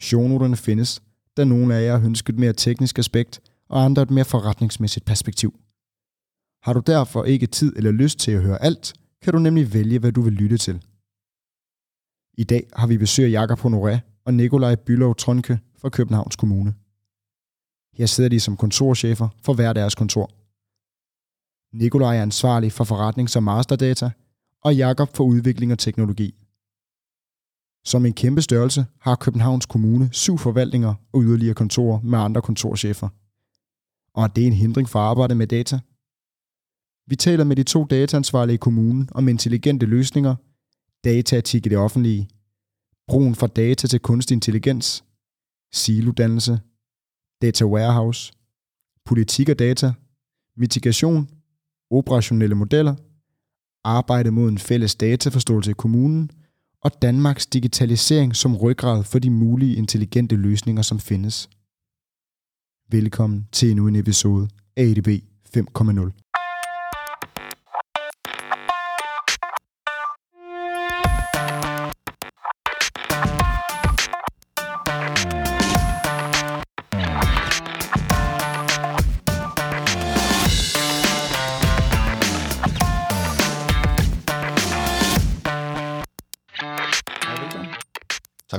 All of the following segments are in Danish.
Shownoterne findes, da nogle af jer ønsker et mere teknisk aspekt, og andre et mere forretningsmæssigt perspektiv. Har du derfor ikke tid eller lyst til at høre alt, kan du nemlig vælge, hvad du vil lytte til. I dag har vi besøg af Jakob Honoré og Nikolaj Bylov Tronke fra Københavns Kommune. Her sidder de som kontorchefer for hver deres kontor. Nikolaj er ansvarlig for forretnings- og masterdata, og Jakob for udvikling og teknologi. Som en kæmpe størrelse har Københavns Kommune syv forvaltninger og yderligere kontorer med andre kontorchefer. Og er det en hindring for arbejdet med data? Vi taler med de to dataansvarlige i kommunen om intelligente løsninger, dataetik i det offentlige, brugen fra data til kunstig intelligens, silodannelse, data warehouse, politik og data, mitigation, operationelle modeller, arbejde mod en fælles dataforståelse i kommunen – og Danmarks digitalisering som ryggrad for de mulige intelligente løsninger, som findes. Velkommen til endnu en episode af ADB 5.0.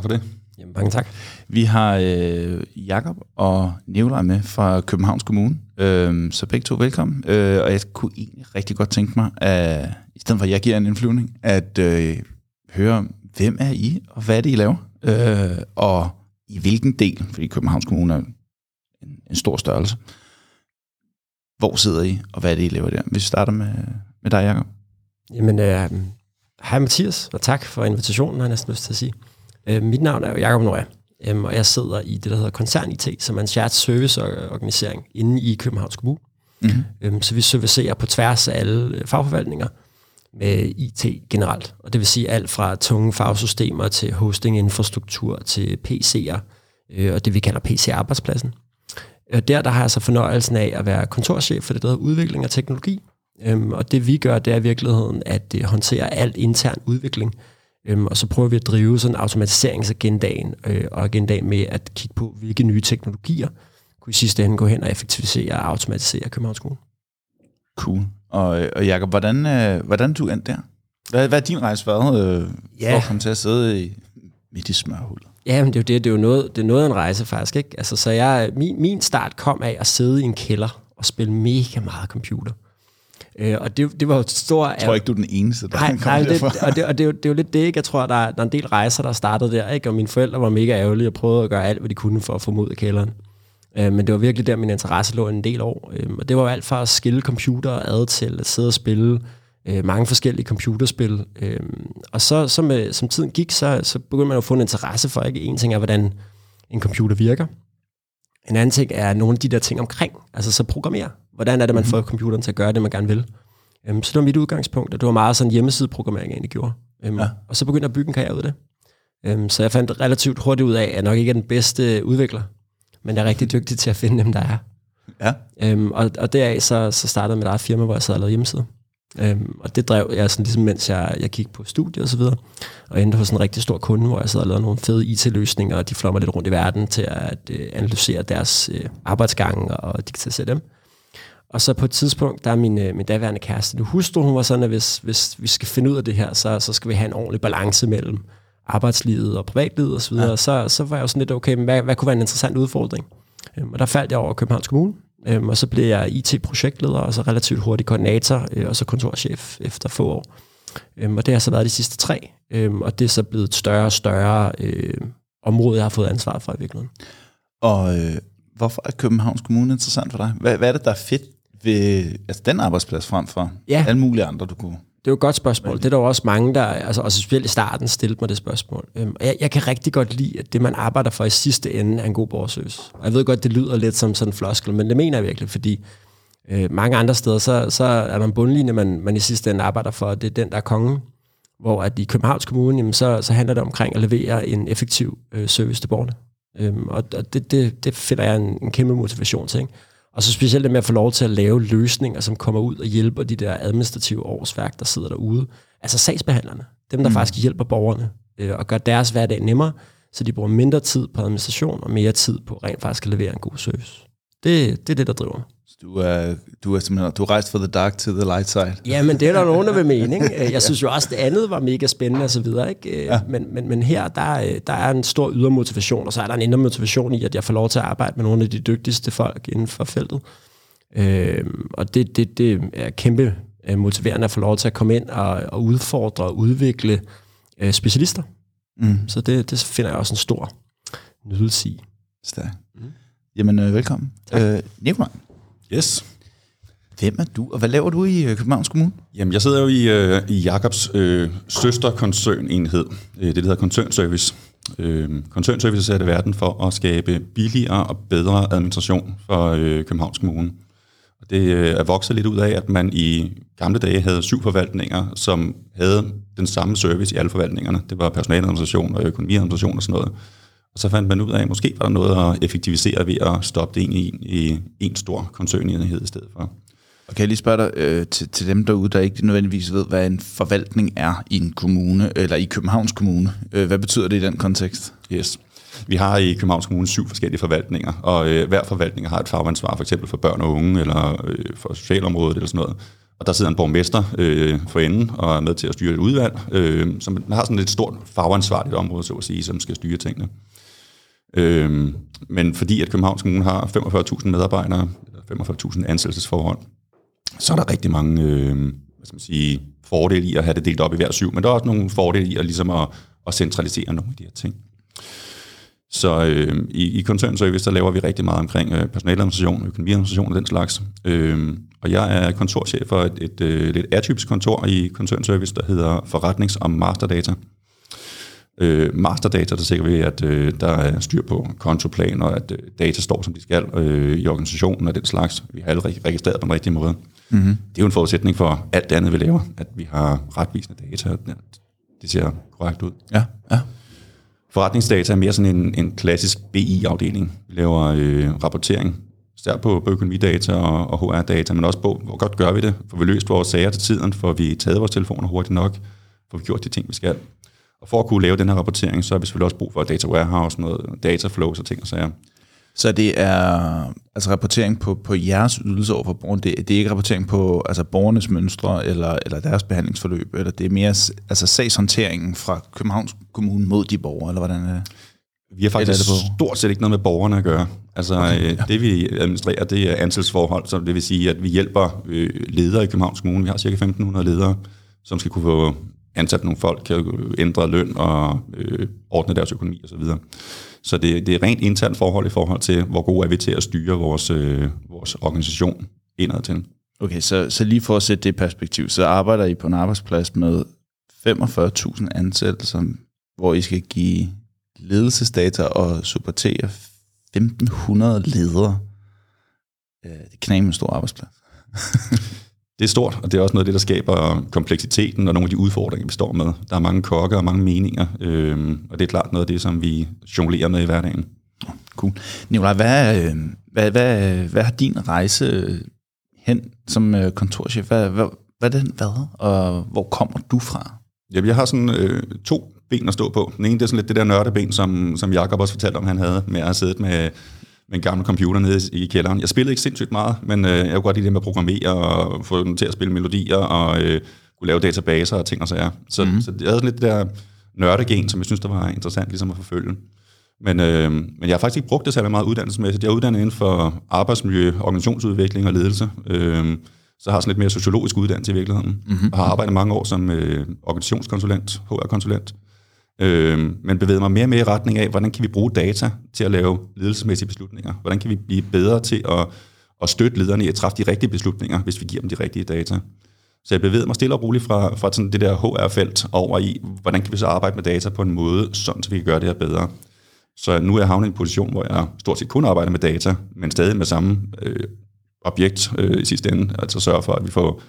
for det. Jamen, mange tak. Vi har øh, Jakob og Nikolaj med fra Københavns Kommune, øh, så begge to velkommen. Øh, og jeg kunne egentlig rigtig godt tænke mig, at i stedet for at jeg giver en indflyvning, at øh, høre, hvem er I, og hvad er det, I laver? Øh, og i hvilken del, fordi Københavns Kommune er en, en stor størrelse. Hvor sidder I, og hvad er det, I laver der? Vi starter med, med dig, Jakob. Jamen, øh, hej Mathias, og tak for invitationen, har jeg næsten lyst til at sige. Øh, mit navn er jo Jacob Nøje, øh, og jeg sidder i det, der hedder Koncern IT, som er en shared serviceorganisering inde i Københavns Kommune. Mm-hmm. Øh, så vi servicerer på tværs af alle øh, fagforvaltninger med IT generelt. Og det vil sige alt fra tunge fagsystemer til hosting-infrastruktur til PC'er, øh, og det vi kalder PC-arbejdspladsen. Og der, der har jeg så fornøjelsen af at være kontorchef for det, der hedder udvikling af teknologi. Øhm, og det vi gør, det er i virkeligheden at øh, håndtere alt intern udvikling, Øhm, og så prøver vi at drive sådan automatiseringsagendaen øh, og agendaen med at kigge på, hvilke nye teknologier kunne i sidste ende gå hen og effektivisere og automatisere Københavns Skole. Cool. Og, og Jacob, hvordan, øh, hvordan du endte der? Hvad, hvad er din rejse været øh, ja. for at komme til at sidde i, midt i smørhullet? Ja, men det er jo det, det er jo noget, det er noget af en rejse faktisk, ikke? Altså, så jeg, min, min start kom af at sidde i en kælder og spille mega meget computer. Øh, og det, det var jo stor... Jeg tror ikke, du er den eneste, der nej, nej, det, og, det, og det, er jo, det er jo lidt det, ikke? Jeg tror, der er, der er en del rejser, der startede der, ikke? Og mine forældre var mega ærgerlige og prøvede at gøre alt, hvad de kunne for at få mod af kælderen. Øh, men det var virkelig der, min interesse lå en del år. Øh, og det var jo alt fra at skille computer ad til at sidde og spille øh, mange forskellige computerspil. Øh, og så, så med, som tiden gik, så, så begyndte man at få en interesse for, ikke? En ting er, hvordan en computer virker. En anden ting er nogle af de der ting omkring, altså så programmere. Hvordan er det, man mhm. får computeren til at gøre det, man gerne vil? Um, så det var mit udgangspunkt, og det var meget sådan hjemmesideprogrammering, jeg egentlig gjorde. Um, ja. Og så begyndte jeg at bygge en karriere ud af det. Um, så jeg fandt relativt hurtigt ud af, at jeg nok ikke er den bedste udvikler, men jeg er rigtig dygtig til at finde dem, der er. Ja. Um, og, og deraf så, så startede jeg mit eget firma, hvor jeg sad og lavede hjemmesider. Um, og det drev jeg sådan ligesom, mens jeg, jeg kiggede på studiet og så videre, og endte hos en rigtig stor kunde, hvor jeg sad og lavede nogle fede IT-løsninger, og de mig lidt rundt i verden til at uh, analysere deres uh, arbejdsgange og digitalisere dem. Og så på et tidspunkt, der er min, øh, min daværende kæreste, du hustru, hun var sådan, at hvis, hvis vi skal finde ud af det her, så, så skal vi have en ordentlig balance mellem arbejdslivet og privatlivet osv. Ja. Så, så var jeg jo sådan lidt, okay, men hvad, hvad kunne være en interessant udfordring? Øhm, og der faldt jeg over Københavns Kommune, øhm, og så blev jeg IT-projektleder, og så relativt hurtig koordinator, øh, og så kontorchef efter få år. Øhm, og det har så været de sidste tre, øhm, og det er så blevet et større og større øh, område, jeg har fået ansvar for i virkeligheden. Og øh, hvorfor er Københavns Kommune interessant for dig? Hvad, hvad er det, der er fedt ved altså den arbejdsplads frem for ja. alle mulige andre, du kunne jo et godt spørgsmål. Det er der jo også mange, der, altså også specielt i starten, stillede mig det spørgsmål. Øhm, og jeg, jeg kan rigtig godt lide, at det, man arbejder for i sidste ende, er en god borgerservice. Og jeg ved godt, det lyder lidt som sådan en floskel, men det mener jeg virkelig, fordi øh, mange andre steder, så, så er der en bundlinje, man, man i sidste ende arbejder for, og det er den, der er kongen. Hvor at i Københavns Kommune, jamen, så, så handler det omkring at levere en effektiv øh, service til borgerne. Øhm, og og det, det, det finder jeg en, en kæmpe motivation til. Ikke? Og så specielt det med at få lov til at lave løsninger, som kommer ud og hjælper de der administrative årsværk, der sidder derude. Altså sagsbehandlerne, dem der mm. faktisk hjælper borgerne øh, og gør deres hverdag nemmere, så de bruger mindre tid på administration og mere tid på rent faktisk at levere en god service. Det, det er det, der driver mig. Du er, du er simpelthen du er rejst fra the dark to the light side. Ja, men det er der nogen, der vil mene. Ikke? Jeg synes jo også, det andet var mega spændende og så videre. Ikke? Ja. Men, men, men her, der, der er en stor ydre motivation, og så er der en indre motivation i, at jeg får lov til at arbejde med nogle af de dygtigste folk inden for feltet. Øh, og det, det, det er kæmpe øh, motiverende at få lov til at komme ind og, og udfordre og udvikle øh, specialister. Mm. Så det, det finder jeg også en stor nydelse i. Stærk. Mm. Jamen, øh, velkommen. Øh, Nikolaj, Yes. hvem er du, og hvad laver du i øh, Københavns Kommune? Jamen, jeg sidder jo i, øh, i Jakobs øh, søsterkoncernenhed, øh, det der hedder koncernservice. Øh, koncernservice er sat i verden for at skabe billigere og bedre administration for øh, Københavns Kommune. Og det øh, er vokset lidt ud af, at man i gamle dage havde syv forvaltninger, som havde den samme service i alle forvaltningerne. Det var personaladministration og økonomiadministration og sådan noget. Og så fandt man ud af, at måske var der noget at effektivisere ved at stoppe det ind i, i en stor koncernenhed i stedet for. Og kan jeg lige spørge dig øh, til, til dem derude, der ikke nødvendigvis ved, hvad en forvaltning er i en kommune, eller i Københavns Kommune. Øh, hvad betyder det i den kontekst? Yes. Vi har i Københavns Kommune syv forskellige forvaltninger, og øh, hver forvaltning har et fagansvar, for eksempel for børn og unge, eller øh, for socialområdet, eller sådan noget. Og der sidder en borgmester øh, for enden og er med til at styre et udvalg, øh, som har sådan et stort fagansvarligt område, så at sige, som skal styre tingene. Øh, men fordi at Københavns Kommune har 45.000 medarbejdere, eller 45.000 ansættelsesforhold, så er der rigtig mange øh, hvad skal man sige, fordele i at have det delt op i hver syv, men der er også nogle fordele i at, ligesom at, at centralisere nogle af de her ting. Så øh, i, i koncernservice, der laver vi rigtig meget omkring øh, personaladministration, økonomiadministration og den slags. Øh, og jeg er kontorchef for et, et, et lidt atypisk kontor i koncernservice, der hedder Forretnings- og Masterdata. Øh, masterdata, der sikrer vi, at øh, der er styr på kontoplan, og at øh, data står, som de skal øh, i organisationen og den slags. Vi har alle registreret på den rigtige måde. Mm-hmm. Det er jo en forudsætning for alt det andet, vi laver, at vi har retvisende data, at det ser korrekt ud. Ja, ja. Forretningsdata er mere sådan en, en klassisk BI-afdeling. Vi laver øh, rapportering, især på, på økonomidata og, og HR-data, men også på, hvor godt gør vi det? Får vi løst vores sager til tiden? Får vi taget vores telefoner hurtigt nok? Får vi gjort de ting, vi skal? Og for at kunne lave den her rapportering, så har vi selvfølgelig også brug for data warehouse, noget data flows og ting og sager. Så det er altså rapportering på, på jeres ydelse over for borgerne. Det, det er ikke rapportering på altså borgernes mønstre eller, eller deres behandlingsforløb, eller det er mere altså sagshåndteringen fra Københavns Kommune mod de borgere, eller hvordan er det? Vi har faktisk det stort set ikke noget med borgerne at gøre. Altså okay, ja. det vi administrerer, det er ansættelsesforhold, så det vil sige, at vi hjælper øh, ledere i Københavns Kommune. Vi har cirka 1.500 ledere, som skal kunne få ansat nogle folk, kan ændre løn og øh, ordne deres økonomi osv. Så, så det, det er rent internt forhold i forhold til, hvor gode er vi til at styre vores, øh, vores organisation indad til. Okay, så, så lige for at sætte det i perspektiv, så arbejder I på en arbejdsplads med 45.000 ansættelser, hvor I skal give ledelsesdata og supportere 1.500 ledere. Øh, det er knæ en stor arbejdsplads. det er stort, og det er også noget af det, der skaber kompleksiteten og nogle af de udfordringer, vi står med. Der er mange kokke og mange meninger, øh, og det er klart noget af det, som vi jonglerer med i hverdagen. Cool. Nicolaj, hvad, øh, hvad, hvad, hvad har din rejse hen som øh, kontorchef? Hvad, hvad, hvad er den været, og hvor kommer du fra? Jamen, jeg har sådan øh, to ben at stå på. Den ene, det er sådan lidt det der nørdeben, som, som Jakob også fortalte om, han havde med at have siddet med med en gammel computer nede i kælderen. Jeg spillede ikke sindssygt meget, men øh, jeg kunne godt lide det med at programmere og få dem til at spille melodier og øh, kunne lave databaser og ting og sager. Så, mm-hmm. så jeg havde sådan lidt det der nørdegen, som jeg synes, der var interessant ligesom at forfølge. Men, øh, men jeg har faktisk ikke brugt det særlig meget uddannelsesmæssigt. Jeg er uddannet inden for arbejdsmiljø, organisationsudvikling og ledelse. Øh, så har jeg sådan lidt mere sociologisk uddannelse i virkeligheden. Mm-hmm. Og har arbejdet mange år som øh, organisationskonsulent, HR-konsulent øh, men bevæget mig mere og mere i retning af, hvordan kan vi bruge data til at lave ledelsesmæssige beslutninger? Hvordan kan vi blive bedre til at, at støtte lederne i at træffe de rigtige beslutninger, hvis vi giver dem de rigtige data? Så jeg bevægede mig stille og roligt fra, fra sådan det der HR-felt over i, hvordan kan vi så arbejde med data på en måde, sådan så vi kan gøre det her bedre. Så nu er jeg havnet i en position, hvor jeg stort set kun arbejder med data, men stadig med samme øh, objekt øh, i sidste ende, altså sørge for, at vi får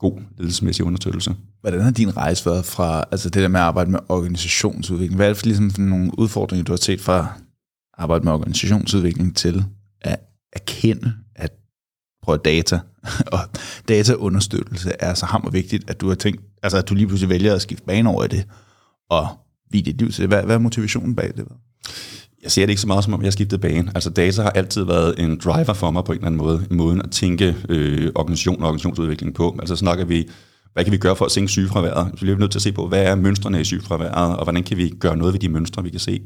god ledelsesmæssig understøttelse. Hvordan har din rejse været fra altså det der med at arbejde med organisationsudvikling? Hvad er det for ligesom for nogle udfordringer, du har set fra at arbejde med organisationsudvikling til at erkende, at prøve data og dataunderstøttelse er så hammer vigtigt, at du har tænkt, altså at du lige pludselig vælger at skifte bane over i det, og vide dit liv til det. Hvad, hvad er motivationen bag det? Jeg ser det ikke så meget, som om jeg skiftede bane. Altså data har altid været en driver for mig på en eller anden måde, i måden at tænke øh, organisation og organisationsudvikling på. Altså snakker vi, hvad kan vi gøre for at sænke sygefraværet? Så bliver vi nødt til at se på, hvad er mønstrene i sygefraværet, og hvordan kan vi gøre noget ved de mønstre, vi kan se.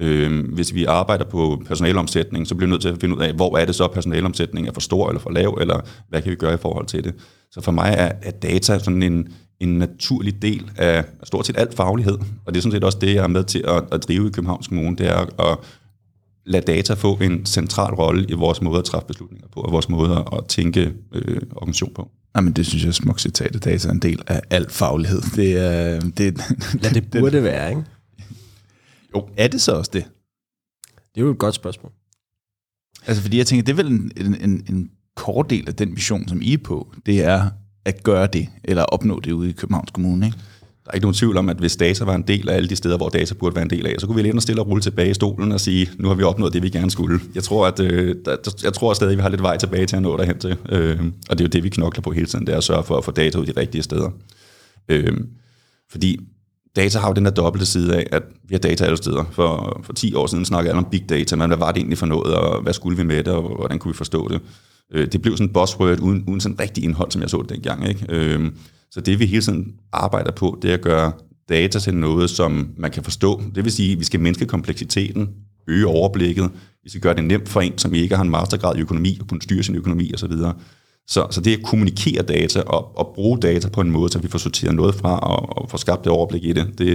Øh, hvis vi arbejder på personalomsætning, så bliver vi nødt til at finde ud af, hvor er det så, at personalomsætningen er for stor eller for lav, eller hvad kan vi gøre i forhold til det. Så for mig er, er data sådan en, en naturlig del af stort set alt faglighed, og det er sådan set også det, jeg er med til at, at drive i Københavns Kommune, det er at lade data få en central rolle i vores måde at træffe beslutninger på, og vores måde at tænke øh, organisation på. Jamen, det synes jeg er smukt citat. Data er en del af al faglighed. Det, er, det, ja, det burde det være, ikke? Jo. Er det så også det? Det er jo et godt spørgsmål. Altså, fordi jeg tænker, det er vel en, en, en kort del af den mission, som I er på, det er at gøre det, eller opnå det ude i Københavns Kommune, ikke? Der er ikke nogen tvivl om, at hvis data var en del af alle de steder, hvor data burde være en del af, så kunne vi lidt og stille og rulle tilbage i stolen og sige, nu har vi opnået det, vi gerne skulle. Jeg tror, at, øh, der, jeg tror stadig, at vi har lidt vej tilbage til at nå derhen til. Øh, og det er jo det, vi knokler på hele tiden, det er at sørge for at få data ud de rigtige steder. Øh, fordi data har jo den der dobbelte side af, at vi har data alle steder. For, for 10 år siden snakkede alle om big data, men hvad var det egentlig for noget, og hvad skulle vi med det, og hvordan kunne vi forstå det? Øh, det blev sådan en buzzword uden, uden sådan rigtig indhold, som jeg så det dengang. Ikke? Øhm, så det vi hele tiden arbejder på, det er at gøre data til noget, som man kan forstå. Det vil sige, at vi skal mindske kompleksiteten, øge overblikket, vi skal gøre det nemt for en, som ikke har en mastergrad i økonomi, og kunne styre sin økonomi osv. Så, så det at kommunikere data og, og bruge data på en måde, så vi får sorteret noget fra og, og får skabt det overblik i det, det,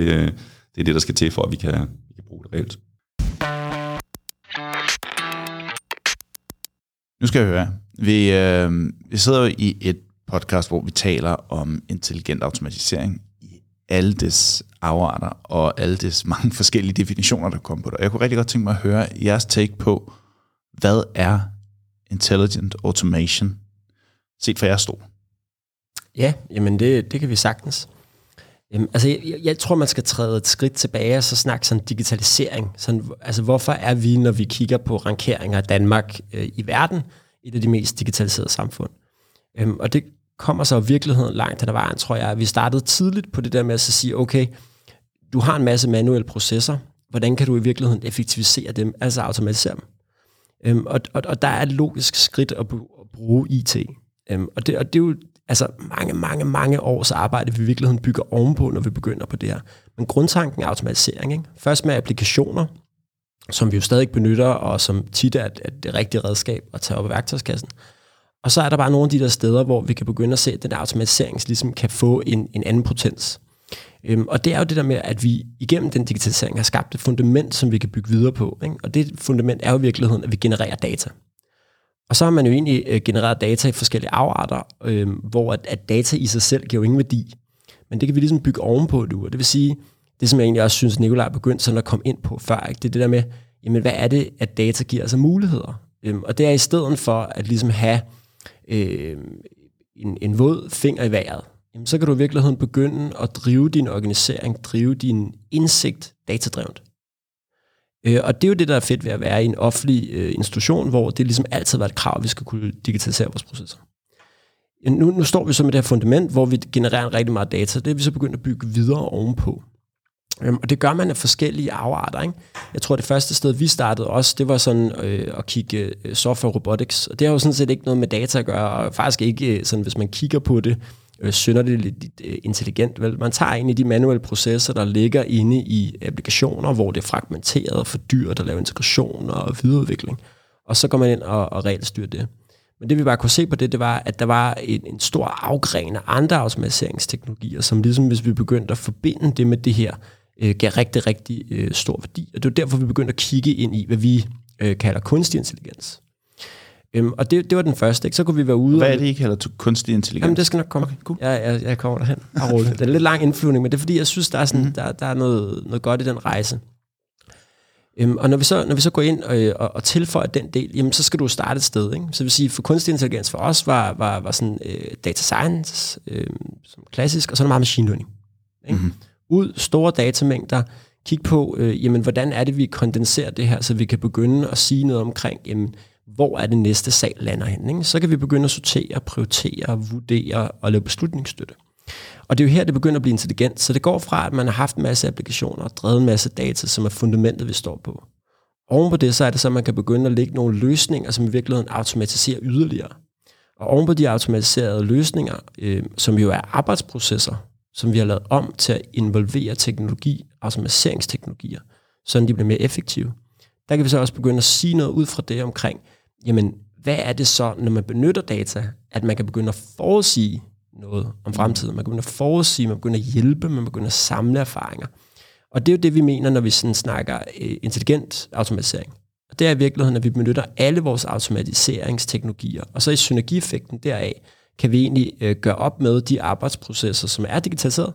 det er det, der skal til for, at vi kan, vi kan bruge det reelt. Nu skal jeg høre. Vi, øh, vi sidder jo i et podcast, hvor vi taler om intelligent automatisering i alle dets afarter og alle dets mange forskellige definitioner, der kommer på det. Og jeg kunne rigtig godt tænke mig at høre jeres take på, hvad er intelligent automation set fra jeres stol? Ja, jamen det, det kan vi sagtens. Jamen, altså, jeg, jeg tror, man skal træde et skridt tilbage og så snakke sådan digitalisering. Sådan, altså, hvorfor er vi, når vi kigger på rankeringer af Danmark øh, i verden, et af de mest digitaliserede samfund? Øhm, og det kommer så i virkeligheden langt hen ad vejen, tror jeg. Vi startede tidligt på det der med at så sige, okay, du har en masse manuelle processer, hvordan kan du i virkeligheden effektivisere dem, altså automatisere dem? Øhm, og, og, og der er et logisk skridt at bruge IT. Øhm, og, det, og det er jo altså mange, mange, mange års arbejde, vi i virkeligheden bygger ovenpå, når vi begynder på det her. Men grundtanken er automatisering. Ikke? Først med applikationer, som vi jo stadig benytter, og som tit er, er det rigtige redskab at tage op af værktøjskassen. Og så er der bare nogle af de der steder, hvor vi kan begynde at se, at den der automatisering ligesom kan få en, en anden potens. Øhm, og det er jo det der med, at vi igennem den digitalisering har skabt et fundament, som vi kan bygge videre på. Ikke? Og det fundament er jo i virkeligheden, at vi genererer data. Og så har man jo egentlig øh, genereret data i forskellige afarter, øh, hvor at, at data i sig selv giver jo ingen værdi. Men det kan vi ligesom bygge ovenpå nu, og det vil sige, det som jeg egentlig også synes, Nikolaj begyndte sådan at komme ind på før, ikke? det er det der med, jamen hvad er det, at data giver os muligheder? Øhm, og det er i stedet for at ligesom have øh, en, en våd finger i vejret, jamen, så kan du i virkeligheden begynde at drive din organisering, drive din indsigt datadrevet. Øh, og det er jo det, der er fedt ved at være i en offentlig øh, institution, hvor det ligesom altid var et krav, at vi skal kunne digitalisere vores processer. Nu, nu står vi så med det her fundament, hvor vi genererer rigtig meget data. Det er vi så begyndt at bygge videre ovenpå. Øhm, og det gør man af forskellige afarter. Ikke? Jeg tror, det første sted, vi startede også, det var sådan øh, at kigge øh, software robotics. Og det har jo sådan set ikke noget med data at gøre, og faktisk ikke, øh, sådan, hvis man kigger på det, øh, synderligt øh, intelligent. Vel? Man tager egentlig de manuelle processer, der ligger inde i applikationer, hvor det er fragmenteret og for dyrt at lave integration og videreudvikling. Og så går man ind og, og regelstyrer det. Men det vi bare kunne se på det, det var, at der var en, en stor afgren af andre automatiseringsteknologier, som ligesom hvis vi begyndte at forbinde det med det her, øh, gav rigtig, rigtig øh, stor værdi. Og det var derfor, vi begyndte at kigge ind i, hvad vi øh, kalder kunstig intelligens. Øhm, og det, det var den første. Ikke? Så kunne vi være ude... Hvad er og- det, I kalder kunstig intelligens? Jamen, det skal nok komme. Okay, cool. Jeg, jeg, jeg kommer derhen. Det er en lidt lang indflyvning, men det er fordi, jeg synes, der er, sådan, Mhm. mm-hmm. der, der er noget, noget godt i den rejse. Øhm, og når vi, så, når vi så går ind og, og, og tilføjer den del, jamen, så skal du starte et sted. Ikke? Så vil sige, for kunstig intelligens for os var, var, var sådan øh, data science, øh, som klassisk, og så er der meget machine learning. Ikke? Mhm. Ud, store datamængder, kig på, øh, jamen, hvordan er det, vi kondenserer det her, så vi kan begynde at sige noget omkring, jamen, hvor er det næste sag lander hen. Ikke? Så kan vi begynde at sortere, prioritere, vurdere og lave beslutningsstøtte. Og det er jo her, det begynder at blive intelligent. Så det går fra, at man har haft en masse applikationer og drevet en masse data, som er fundamentet, vi står på. Oven på det, så er det så, at man kan begynde at lægge nogle løsninger, som i virkeligheden automatiserer yderligere. Og oven på de automatiserede løsninger, øh, som jo er arbejdsprocesser, som vi har lavet om til at involvere teknologi, automatiseringsteknologier, så de bliver mere effektive. Der kan vi så også begynde at sige noget ud fra det omkring, jamen, hvad er det så, når man benytter data, at man kan begynde at forudsige noget om fremtiden. Man kan begynde at forudsige, man begynder at hjælpe, man begynder at samle erfaringer. Og det er jo det, vi mener, når vi sådan snakker øh, intelligent automatisering. Og det er i virkeligheden, at vi benytter alle vores automatiseringsteknologier, og så i synergieffekten deraf, kan vi egentlig øh, gøre op med de arbejdsprocesser, som er digitaliseret,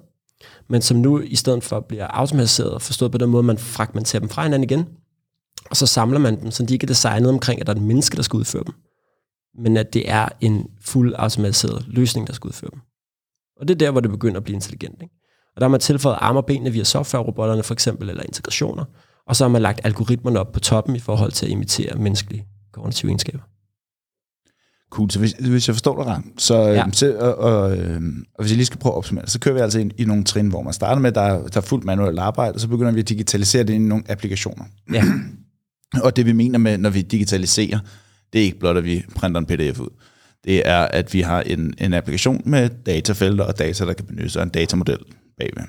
men som nu i stedet for bliver automatiseret, forstået på den måde, man fragmenterer dem fra hinanden igen, og så samler man dem, så de ikke er designet omkring, at der er et menneske, der skal udføre dem, men at det er en fuld automatiseret løsning, der skal udføre dem. Og det er der, hvor det begynder at blive intelligent. Ikke? Og der har man tilføjet arme og benene via softwarerobotterne for eksempel, eller integrationer, og så har man lagt algoritmerne op på toppen i forhold til at imitere menneskelige kognitive egenskaber. Cool, så hvis, hvis jeg forstår dig ret, så, Ja. ja. så og, og, øh, og hvis jeg lige skal prøve at opsummere, så kører vi altså ind i nogle trin, hvor man starter med, der, er- der er fuldt manuelt arbejde, og så begynder vi at digitalisere det ind i nogle applikationer. Ja. Og det vi mener med, når vi digitaliserer, det er ikke blot, at vi printer en pdf ud. Det er, at vi har en, en applikation med datafelter og data, der kan benyttes af en datamodel bagved.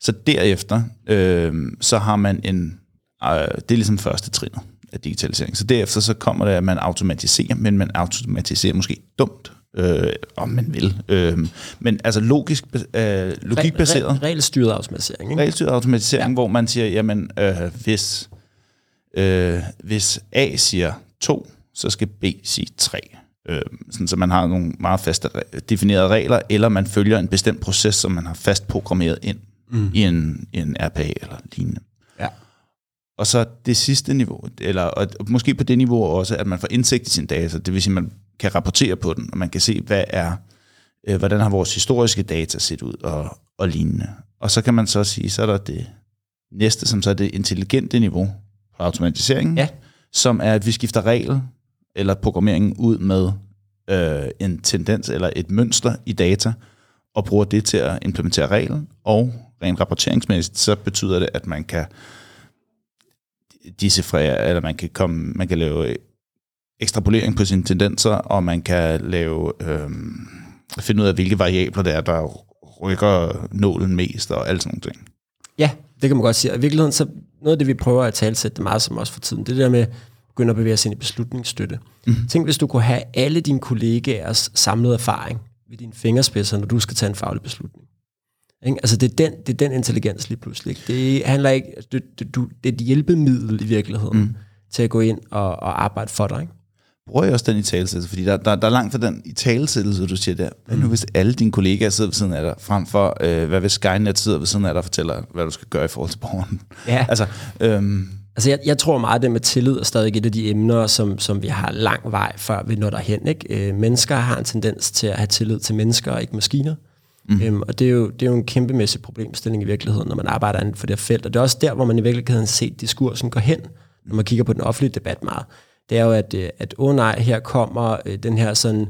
Så derefter, øh, så har man en, øh, det er ligesom første trinet af digitalisering. Så derefter så kommer det, at man automatiserer, men man automatiserer måske dumt, øh, om man vil. Øh, men altså logisk, øh, logikbaseret, Re- re- regelstyret automatisering. Ikke? regelstyret automatisering, ja. hvor man siger, jamen, øh, hvis, øh, hvis A siger 2, så skal B sige 3. Øh, sådan, så man har nogle meget faste re- definerede regler, eller man følger en bestemt proces, som man har fast programmeret ind mm. i, en, i en RPA eller lignende. Ja. Og så det sidste niveau, eller og måske på det niveau også, at man får indsigt i sine data, det vil sige, at man kan rapportere på den, og man kan se, hvad er, øh, hvordan har vores historiske data set ud, og, og lignende. Og så kan man så sige, så er der det næste, som så er det intelligente niveau automatiseringen, Ja. som er, at vi skifter regel eller programmeringen ud med øh, en tendens eller et mønster i data, og bruger det til at implementere reglen, og rent rapporteringsmæssigt, så betyder det, at man kan decifrere, eller man kan, komme, man kan lave ekstrapolering på sine tendenser, og man kan lave øhm, finde ud af, hvilke variabler det er, der rykker nålen mest, og alle sådan nogle ting. Ja, det kan man godt sige. Og i virkeligheden, så noget af det, vi prøver at talsætte det meget som også for tiden, det er der med at begynde at bevæge sig ind i beslutningsstøtte. Mm. Tænk, hvis du kunne have alle dine kollegaers samlede erfaring ved dine fingerspidser, når du skal tage en faglig beslutning. Ikke? Altså, det er, den, det er den intelligens lige pludselig. Det handler ikke... Det, det, du, det er et hjælpemiddel i virkeligheden mm. til at gå ind og, og arbejde for dig. Ikke? Bruger jeg også den i talesættelse? Fordi der, der, der er langt fra den i talesættelse, du siger der. Hvad nu hvis alle dine kollegaer sidder ved siden af dig, frem for, øh, hvad hvis Skynet sidder ved siden af dig og fortæller, hvad du skal gøre i forhold til borgeren? Ja. Altså, øhm, Altså, jeg, jeg tror meget, at det med tillid er stadig et af de emner, som, som vi har lang vej før vi når derhen. Ikke? Øh, mennesker har en tendens til at have tillid til mennesker og ikke maskiner. Mm. Øhm, og det er, jo, det er jo en kæmpemæssig problemstilling i virkeligheden, når man arbejder inden for det her felt. Og det er også der, hvor man i virkeligheden set diskursen gå hen, når man kigger på den offentlige debat meget. Det er jo, at, øh, at åh nej, her kommer øh, den her sådan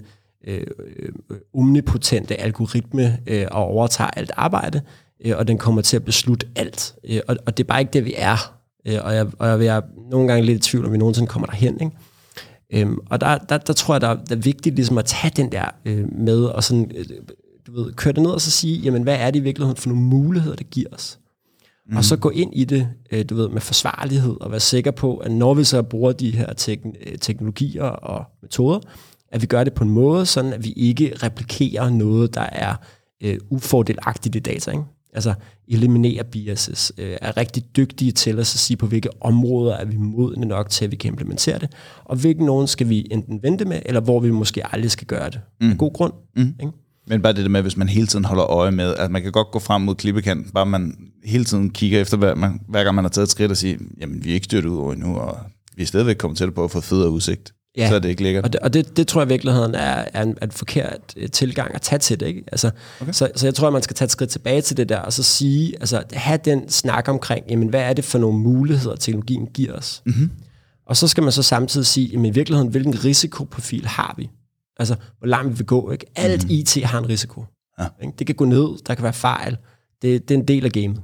øh, øh, omnipotente algoritme øh, og overtager alt arbejde, øh, og den kommer til at beslutte alt. Øh, og, og det er bare ikke det, vi er. Øh, og, jeg, og jeg er nogle gange lidt i tvivl, om vi nogensinde kommer derhen. Ikke? Øhm, og der, der, der tror jeg, der, der er vigtigt ligesom at tage den der øh, med, og sådan, øh, du ved, køre det ned og så sige, jamen hvad er det i virkeligheden for nogle muligheder, det giver os? Mm. Og så gå ind i det, øh, du ved, med forsvarlighed, og være sikker på, at når vi så bruger de her tek- øh, teknologier og metoder, at vi gør det på en måde, sådan at vi ikke replikerer noget, der er øh, ufordelagtigt i data. Ikke? Altså eliminere biases, øh, er rigtig dygtige til at sige, på hvilke områder er vi modne nok til, at vi kan implementere det, og hvilken nogen skal vi enten vente med, eller hvor vi måske aldrig skal gøre det. Mm. Af god grund. Mm. Ikke? Men bare det der med, hvis man hele tiden holder øje med, at man kan godt gå frem mod klippekanten, bare man hele tiden kigger efter, hver, man, hver gang man har taget et skridt og siger, jamen vi er ikke styrt ud over endnu, og vi er stadigvæk kommet til på at få federe udsigt. Ja. Så er det ikke lækkert. Og det, og det, det tror jeg i virkeligheden er, er en, en forkert øh, tilgang at tage til det. Ikke? Altså, okay. så, så jeg tror, at man skal tage et skridt tilbage til det der, og så sige, altså have den snak omkring, jamen hvad er det for nogle muligheder, teknologien giver os? Mm-hmm. Og så skal man så samtidig sige, jamen i virkeligheden, hvilken risikoprofil har vi? Altså, hvor langt vi vil gå. Ikke? Alt mm. IT har en risiko. Ja. Ikke? Det kan gå ned, der kan være fejl. Det, det er en del af gamet.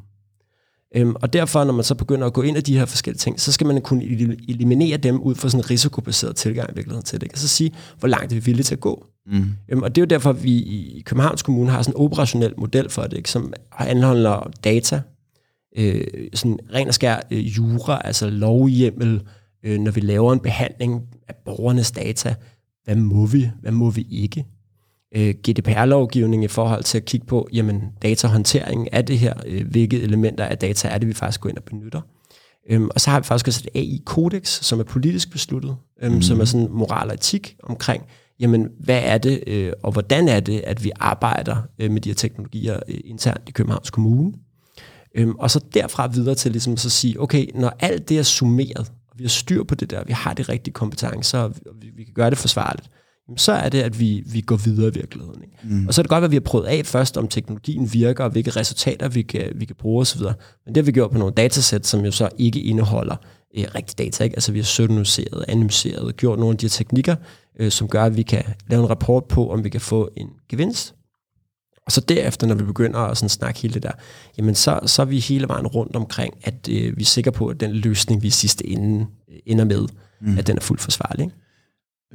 Øhm, og derfor, når man så begynder at gå ind i de her forskellige ting, så skal man kunne eliminere dem ud fra sådan en risikobaseret tilgang i virkeligheden til det. Og så sige, hvor langt er vi villige til at gå. Mm. Øhm, og det er jo derfor, at vi i Københavns Kommune har sådan en operationel model for det, ikke? som anholder data, øh, sådan ren og skær øh, jura, altså lovhjemmel, øh, når vi laver en behandling af borgernes data, hvad må vi, hvad må vi ikke? Øh, GDPR-lovgivning i forhold til at kigge på, jamen, datahåndtering af det her, øh, hvilke elementer af data er det, vi faktisk går ind og benytter. Øhm, og så har vi faktisk også et AI-kodex, som er politisk besluttet, øhm, mm. som er sådan moral og etik omkring, jamen, hvad er det, øh, og hvordan er det, at vi arbejder øh, med de her teknologier øh, internt i Københavns Kommune. Øhm, og så derfra videre til ligesom så sige, okay, når alt det er summeret, vi har styr på det der, vi har de rigtige kompetencer, og vi, vi kan gøre det forsvarligt, så er det, at vi, vi går videre i virkeligheden. Ikke? Mm. Og så er det godt, at vi har prøvet af først, om teknologien virker, og hvilke resultater vi kan, vi kan bruge osv. Men det har vi gjort på nogle datasæt, som jo så ikke indeholder øh, rigtig data. Ikke? Altså vi har pseudonymiseret, anonymiseret, gjort nogle af de her teknikker, øh, som gør, at vi kan lave en rapport på, om vi kan få en gevinst. Og så derefter, når vi begynder at sådan snakke hele det der, jamen så, så er vi hele vejen rundt omkring, at øh, vi er sikre på, at den løsning, vi sidste ende ender med, mm. at den er fuldt forsvarlig. Ikke?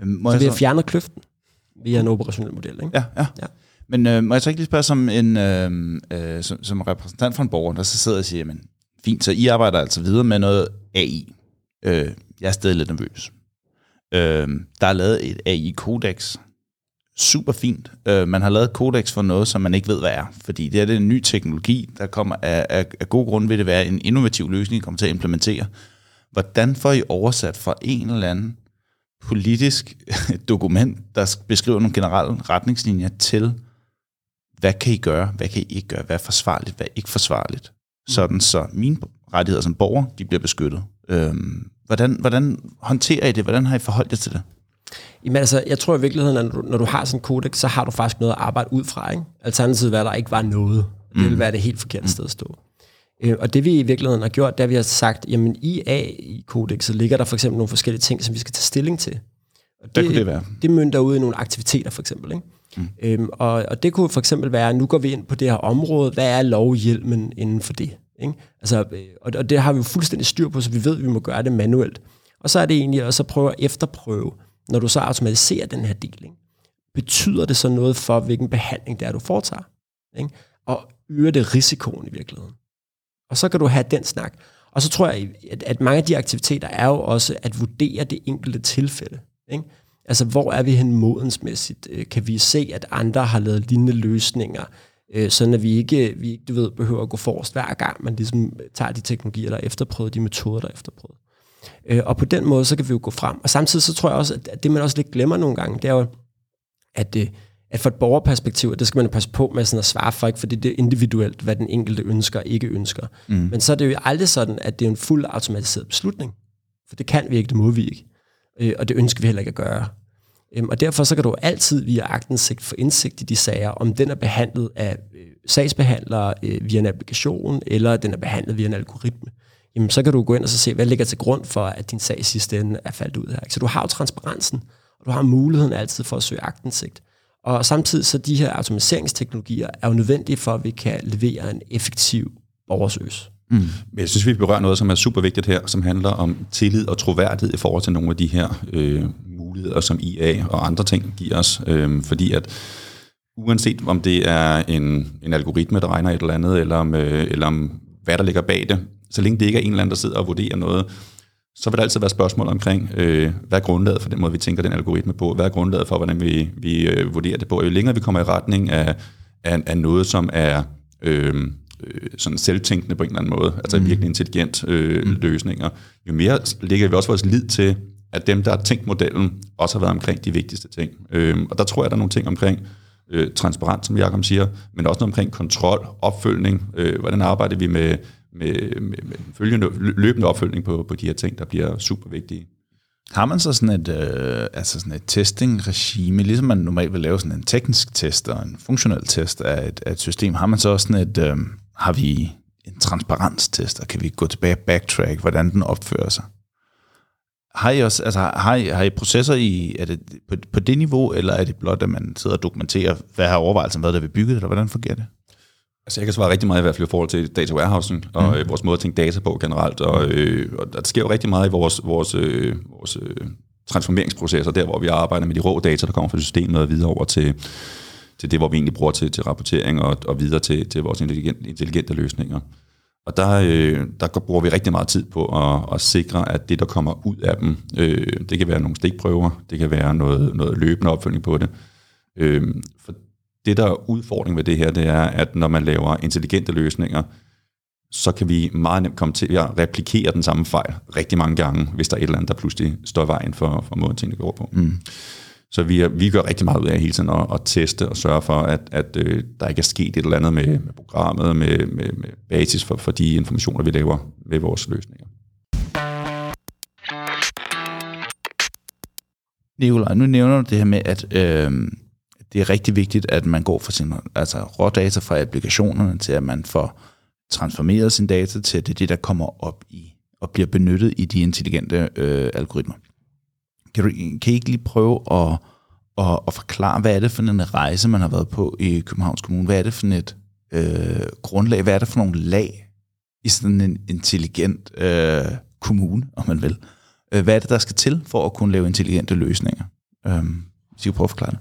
Øhm, må så vi har så... fjernet kløften via en operationel model. Ikke? Ja, ja. ja. Men øh, må jeg så ikke lige spørge som en øh, øh, som, som repræsentant for en borger, der så sidder og siger, jamen, fint, så I arbejder altså videre med noget AI. Øh, jeg er stadig lidt nervøs. Øh, der er lavet et AI-kodex, super fint. Øh, man har lavet kodex for noget, som man ikke ved, hvad er. Fordi det er det en ny teknologi, der kommer af, af, af god grund vil det være en innovativ løsning, kommer til at implementere. Hvordan får I oversat fra en eller anden politisk dokument, der beskriver nogle generelle retningslinjer til, hvad kan I gøre, hvad kan I ikke gøre, hvad er forsvarligt, hvad er ikke forsvarligt, sådan så mine rettigheder som borger, de bliver beskyttet. Øhm, hvordan, hvordan håndterer I det? Hvordan har I forholdt jer til det? Jamen altså, jeg tror i virkeligheden, at når du, når du har sådan en kodex, så har du faktisk noget at arbejde ud fra. Ikke? Alternativet er, at der ikke var noget. Det mm. være det helt forkerte sted at stå. Øh, og det vi i virkeligheden har gjort, det er, at vi har sagt, jamen i A i kodexet ligger der for eksempel nogle forskellige ting, som vi skal tage stilling til. Og det, Hvad kunne det være? Det mønter ud i nogle aktiviteter for eksempel. Ikke? Mm. Øhm, og, og det kunne for eksempel være, nu går vi ind på det her område, hvad er lovhjelmen inden for det? Ikke? Altså, øh, og, og det har vi jo fuldstændig styr på, så vi ved, at vi må gøre det manuelt. Og så er det egentlig også at prøve at efterprøve, når du så automatiserer den her deling. Betyder det så noget for, hvilken behandling det er, du foretager? Ikke? Og øger det risikoen i virkeligheden? Og så kan du have den snak. Og så tror jeg, at, at mange af de aktiviteter er jo også at vurdere det enkelte tilfælde. Ikke? Altså, hvor er vi hen modensmæssigt? Øh, kan vi se, at andre har lavet lignende løsninger, øh, sådan at vi ikke, vi ikke du ved, behøver at gå forrest hver gang, man ligesom tager de teknologier, der er efterprøvet, de metoder, der er efterprøvet. Øh, og på den måde, så kan vi jo gå frem. Og samtidig så tror jeg også, at det man også lidt glemmer nogle gange, det er jo, at øh, at for et borgerperspektiv, det skal man passe på med sådan at svare for, ikke? fordi det er individuelt, hvad den enkelte ønsker og ikke ønsker. Mm. Men så er det jo aldrig sådan, at det er en fuld automatiseret beslutning. For det kan vi ikke, det må vi ikke. Øh, og det ønsker vi heller ikke at gøre. Øhm, og derfor så kan du altid via agtensigt få indsigt i de sager, om den er behandlet af øh, sagsbehandlere øh, via en applikation, eller den er behandlet via en algoritme. Jamen, så kan du gå ind og så se, hvad ligger til grund for, at din sag sidste ende er faldet ud her. Så du har jo transparensen, og du har muligheden altid for at søge agtensigt. Og samtidig så de her automatiseringsteknologier er jo nødvendige for, at vi kan levere en effektiv borgersøs. Mm. Jeg synes, vi berører noget, som er super vigtigt her, som handler om tillid og troværdighed i forhold til nogle af de her øh, muligheder, som IA og andre ting giver os. Øh, fordi at uanset om det er en, en algoritme, der regner et eller andet, eller om, øh, eller om hvad der ligger bag det, så længe det ikke er en eller anden, der sidder og vurderer noget, så vil der altid være spørgsmål omkring, øh, hvad er grundlaget for den måde, vi tænker den algoritme på? Hvad er grundlaget for, hvordan vi, vi øh, vurderer det på? Jo længere vi kommer i retning af, af, af noget, som er øh, øh, sådan selvtænkende på en eller anden måde, altså mm. virkelig intelligent øh, mm. løsninger, jo mere lægger vi også vores lid til, at dem, der har tænkt modellen, også har været omkring de vigtigste ting. Øh, og der tror jeg, der er nogle ting omkring øh, transparent, som Jacob siger, men også noget omkring kontrol, opfølgning, øh, hvordan arbejder vi med, med, med, med følgende, løbende opfølgning på, på de her ting, der bliver super vigtige. Har man så sådan et, øh, altså sådan et testing-regime, ligesom man normalt vil lave sådan en teknisk test og en funktionel test af et, af et system, har man så også sådan et, øh, har vi en transparenstest, og kan vi gå tilbage og backtrack, hvordan den opfører sig? Har I også, altså har I, har I processer i, er det på, på det niveau, eller er det blot, at man sidder og dokumenterer, hvad har overvejelsen været, da vi byggede, eller hvordan fungerer det? Altså jeg kan svare rigtig meget i hvert fald i forhold til data warehousing og mm. øh, vores måde at tænke data på generelt. Og, øh, og der sker jo rigtig meget i vores, vores, øh, vores øh, transformeringsprocesser, der hvor vi arbejder med de rå data, der kommer fra systemet og videre over til, til det, hvor vi egentlig bruger til, til rapportering og, og videre til, til vores intelligente, intelligente løsninger. Og der, øh, der bruger vi rigtig meget tid på at, at sikre, at det, der kommer ud af dem, øh, det kan være nogle stikprøver, det kan være noget, noget løbende opfølgning på det. Øh, for det, der er udfordring ved det her, det er, at når man laver intelligente løsninger, så kan vi meget nemt komme til at replikere den samme fejl rigtig mange gange, hvis der er et eller andet, der pludselig står i vejen for, for måden, tingene går på. Mm. Så vi, vi gør rigtig meget ud af hele tiden at, at teste og sørge for, at, at øh, der ikke er sket et eller andet med, med programmet, med, med, med basis for, for de informationer, vi laver med vores løsninger. Nicolaj, nu nævner du det her med, at øh, det er rigtig vigtigt, at man går fra sin altså, rådata fra applikationerne til, at man får transformeret sin data til, at det er det, der kommer op i og bliver benyttet i de intelligente øh, algoritmer. Kan, du, kan I ikke lige prøve at, at, at forklare, hvad er det for en rejse, man har været på i Københavns Kommune? Hvad er det for et øh, grundlag? Hvad er det for nogle lag i sådan en intelligent øh, kommune, om man vil? Øh, hvad er det, der skal til for at kunne lave intelligente løsninger? Øh, skal prøve at forklare det?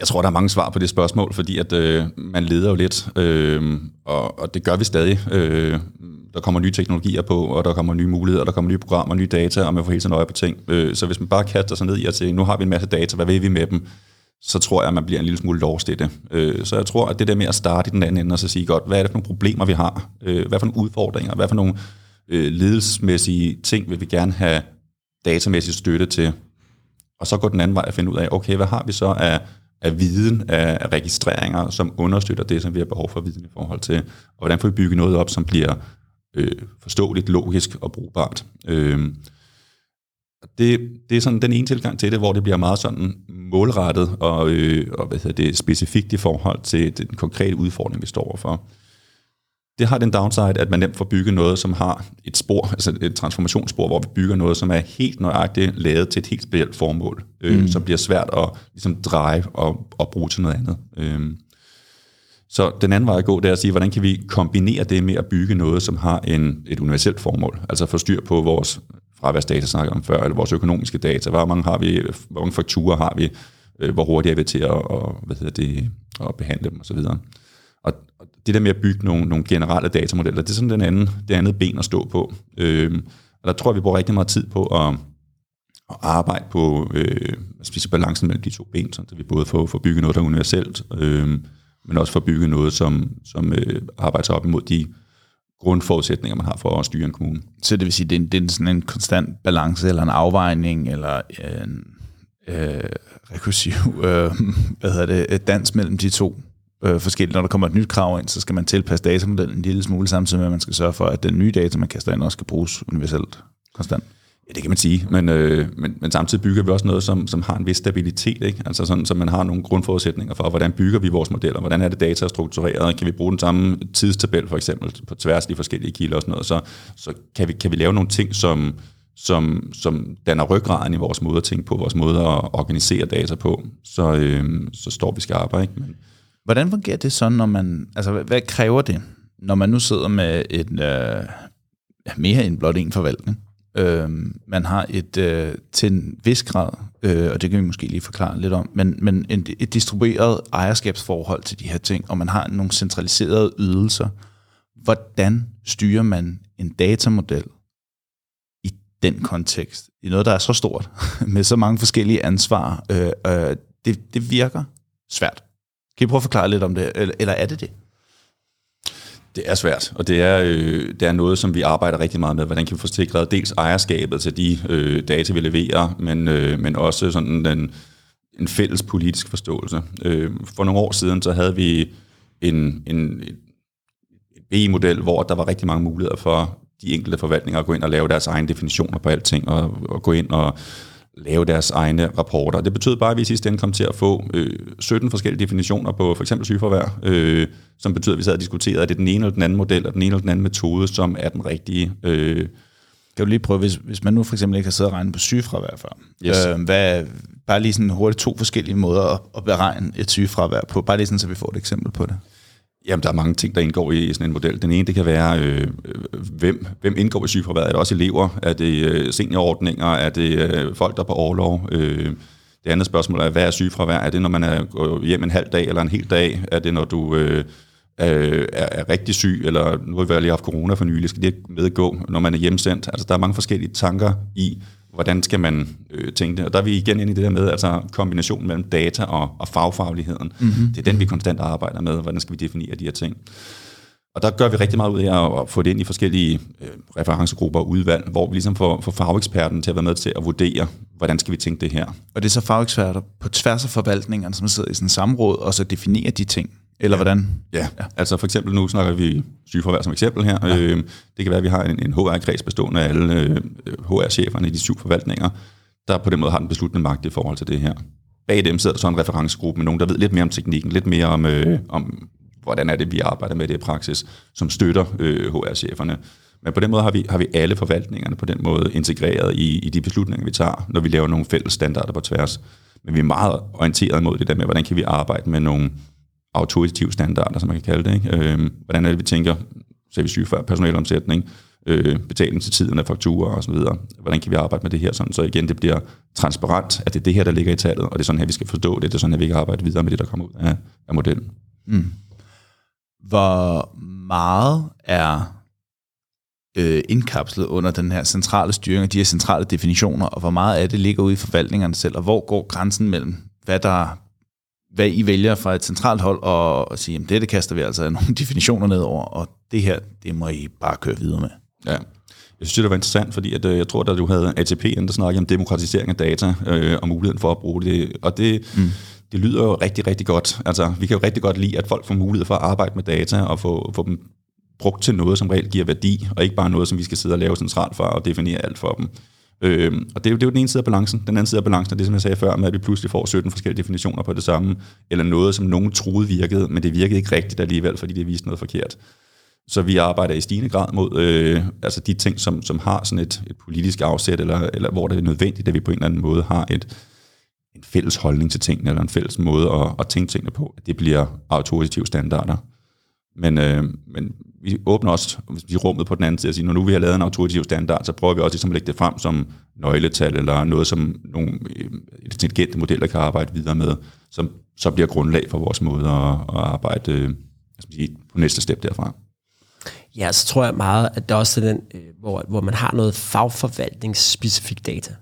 Jeg tror, der er mange svar på det spørgsmål, fordi at øh, man leder jo lidt, øh, og, og det gør vi stadig. Øh, der kommer nye teknologier på, og der kommer nye muligheder, der kommer nye programmer, nye data, og man får helt så nøje på ting. Øh, så hvis man bare kaster sig ned i at sige, nu har vi en masse data, hvad vil vi med dem? Så tror jeg, at man bliver en lille smule lost i det. Øh, så jeg tror, at det der med at starte i den anden ende, og så sige godt, hvad er det for nogle problemer, vi har? Øh, hvad for nogle udfordringer? Hvad for nogle øh, ledelsesmæssige ting vil vi gerne have datamæssig støtte til? Og så gå den anden vej og finde ud af, okay, hvad har vi så af af viden, af registreringer, som understøtter det, som vi har behov for viden i forhold til, og hvordan får vi bygget noget op, som bliver øh, forståeligt, logisk og brugbart. Øh, det, det er sådan den ene tilgang til det, hvor det bliver meget sådan målrettet og, øh, og hvad hedder det, specifikt i forhold til den konkrete udfordring, vi står overfor. Det har den downside, at man nemt får bygget noget, som har et spor, altså et transformationsspor, hvor vi bygger noget, som er helt nøjagtigt lavet til et helt specielt formål, øh, mm. som bliver svært at ligesom, drive og, og bruge til noget andet. Øh. Så den anden vej at gå, det er at sige, hvordan kan vi kombinere det med at bygge noget, som har en, et universelt formål, altså få styr på vores fraværsdata, snakker om før, eller vores økonomiske data, hvor mange, har vi, hvor mange fakturer har vi, øh, hvor hurtigt er vi til at, og, hvad hedder det, at behandle dem osv. Og, og det der med at bygge nogle, nogle generelle datamodeller, det er sådan den anden, det andet ben at stå på. Øh, og der tror jeg, vi bruger rigtig meget tid på at, at arbejde på øh, altså balancen mellem de to ben, så vi både får, får bygget noget, der er universelt, øh, men også får bygget noget, som, som øh, arbejder sig op imod de grundforudsætninger, man har for at styre en kommune. Så det vil sige, det er, det er sådan en konstant balance, eller en afvejning, eller en øh, rekursiv øh, hvad hedder det, dans mellem de to øh, forskellige. Når der kommer et nyt krav ind, så skal man tilpasse datamodellen en lille smule, samtidig med, at man skal sørge for, at den nye data, man kaster ind, også skal bruges universelt konstant. Ja, det kan man sige, men, øh, men, men samtidig bygger vi også noget, som, som har en vis stabilitet, ikke? altså sådan, så man har nogle grundforudsætninger for, hvordan bygger vi vores modeller, hvordan er det data er struktureret, kan vi bruge den samme tidstabel for eksempel på tværs af de forskellige kilder og sådan noget, så, så kan, vi, kan vi lave nogle ting, som, som, som danner ryggraden i vores måde at tænke på, vores måde at organisere data på, så, øh, så står vi skarpe. Ikke? Men, Hvordan fungerer det så, når man, altså hvad, hvad kræver det, når man nu sidder med et, øh, mere end blot en forvaltning? Øh, man har et øh, til en vis grad, øh, og det kan vi måske lige forklare lidt om, men, men et, et distribueret ejerskabsforhold til de her ting, og man har nogle centraliserede ydelser. Hvordan styrer man en datamodel i den kontekst? I noget, der er så stort, med så mange forskellige ansvar. Øh, øh, det, det virker svært. Kan I prøve at forklare lidt om det, eller, eller er det det? Det er svært, og det er, øh, det er noget, som vi arbejder rigtig meget med. Hvordan kan vi få sikret dels ejerskabet til de øh, data, vi leverer, men, øh, men også sådan den, en fælles politisk forståelse. Øh, for nogle år siden, så havde vi en, en, en B-model, hvor der var rigtig mange muligheder for de enkelte forvaltninger at gå ind og lave deres egne definitioner på alting, og, og gå ind og lave deres egne rapporter. Det betød bare, at vi i sidste ende kom til at få øh, 17 forskellige definitioner på for eksempel sygeforvær, øh, som betyder, at vi sad og diskuterede, at det er den ene eller den anden model, og den ene eller den anden metode, som er den rigtige. Øh, kan du lige prøve, hvis, hvis man nu for eksempel ikke har siddet og regnet på sygefravær før, Yes. øh, hvad, bare lige sådan hurtigt to forskellige måder at, at beregne et sygefravær på, bare lige sådan, så vi får et eksempel på det. Jamen, der er mange ting, der indgår i sådan en model. Den ene, det kan være, øh, hvem, hvem indgår i sygefraværet? Er det også elever? Er det øh, seniorordninger? Er det øh, folk, der er på overlov? Øh, det andet spørgsmål er, hvad er sygefravær? Er det, når man er hjem en halv dag eller en hel dag? Er det, når du øh, er, er rigtig syg? Eller nu har vi lige haft corona for nylig. Skal det medgå, når man er hjemsendt? Altså, der er mange forskellige tanker i, hvordan skal man øh, tænke det? Og der er vi igen inde i det der med, altså kombinationen mellem data og, og fagfagligheden. Mm-hmm. Det er den, vi konstant arbejder med. Hvordan skal vi definere de her ting? Og der gør vi rigtig meget ud af at, at få det ind i forskellige øh, referencegrupper og udvalg, hvor vi ligesom får, får fageksperten til at være med til at vurdere, hvordan skal vi tænke det her. Og det er så fageksperter på tværs af forvaltningerne, som sidder i sådan en samråd, og så definerer de ting. Eller ja. hvordan? Ja. ja, altså for eksempel nu snakker vi sygeforvær som eksempel her. Ja. Øh, det kan være, at vi har en, en HR-kreds bestående af alle øh, HR-cheferne i de syv forvaltninger, der på den måde har den besluttende magt i forhold til det her. Bag dem sidder der så en referencegruppe med nogen, der ved lidt mere om teknikken, lidt mere om, øh, om hvordan er det, vi arbejder med det i praksis, som støtter øh, HR-cheferne. Men på den måde har vi, har vi alle forvaltningerne på den måde integreret i, i de beslutninger, vi tager, når vi laver nogle fælles standarder på tværs. Men vi er meget orienteret mod det der med, hvordan kan vi arbejde med nogle autoritative standarder, som man kan kalde det. Ikke? Øh, hvordan er det, vi tænker, så vi syge for personalomsætning, øh, betaling til tiden af fakturer og så videre. Hvordan kan vi arbejde med det her, sådan, så igen det bliver transparent, at det er det her, der ligger i tallet, og det er sådan her, vi skal forstå det, det er sådan her, vi kan arbejde videre med det, der kommer ud af, af modellen. Mm. Hvor meget er øh, indkapslet under den her centrale styring og de her centrale definitioner, og hvor meget af det ligger ude i forvaltningerne selv, og hvor går grænsen mellem, hvad der hvad I vælger fra et centralt hold, og, og sige, at det, det kaster vi altså nogle definitioner ned over, og det her, det må I bare køre videre med. Ja. Jeg synes, det var interessant, fordi at, øh, jeg tror, at du havde ATP, der snakkede om demokratisering af data øh, og muligheden for at bruge det. Og det, mm. det lyder jo rigtig, rigtig godt. Altså, vi kan jo rigtig godt lide, at folk får mulighed for at arbejde med data og få, få dem brugt til noget, som reelt giver værdi, og ikke bare noget, som vi skal sidde og lave centralt for og definere alt for dem. Øh, og det er, jo, det er jo den ene side af balancen. Den anden side af balancen er det, som jeg sagde før, med at vi pludselig får 17 forskellige definitioner på det samme, eller noget, som nogen troede virkede, men det virkede ikke rigtigt alligevel, fordi det viste noget forkert. Så vi arbejder i stigende grad mod øh, altså de ting, som, som har sådan et, et politisk afsæt, eller, eller hvor det er nødvendigt, at vi på en eller anden måde har et, en fælles holdning til tingene, eller en fælles måde at, at tænke tingene på, at det bliver autoritative standarder. Men, øh, men vi åbner også vi rummet på den anden side og siger, når nu vi har lavet en autoritativ standard, så prøver vi også ligesom at lægge det frem som nøgletal, eller noget, som nogle øh, intelligente modeller kan arbejde videre med, som så bliver grundlag for vores måde at, at arbejde øh, sige, på næste step derfra. Ja, så tror jeg meget, at der også er den, øh, hvor, hvor man har noget fagforvaltningsspecifik data.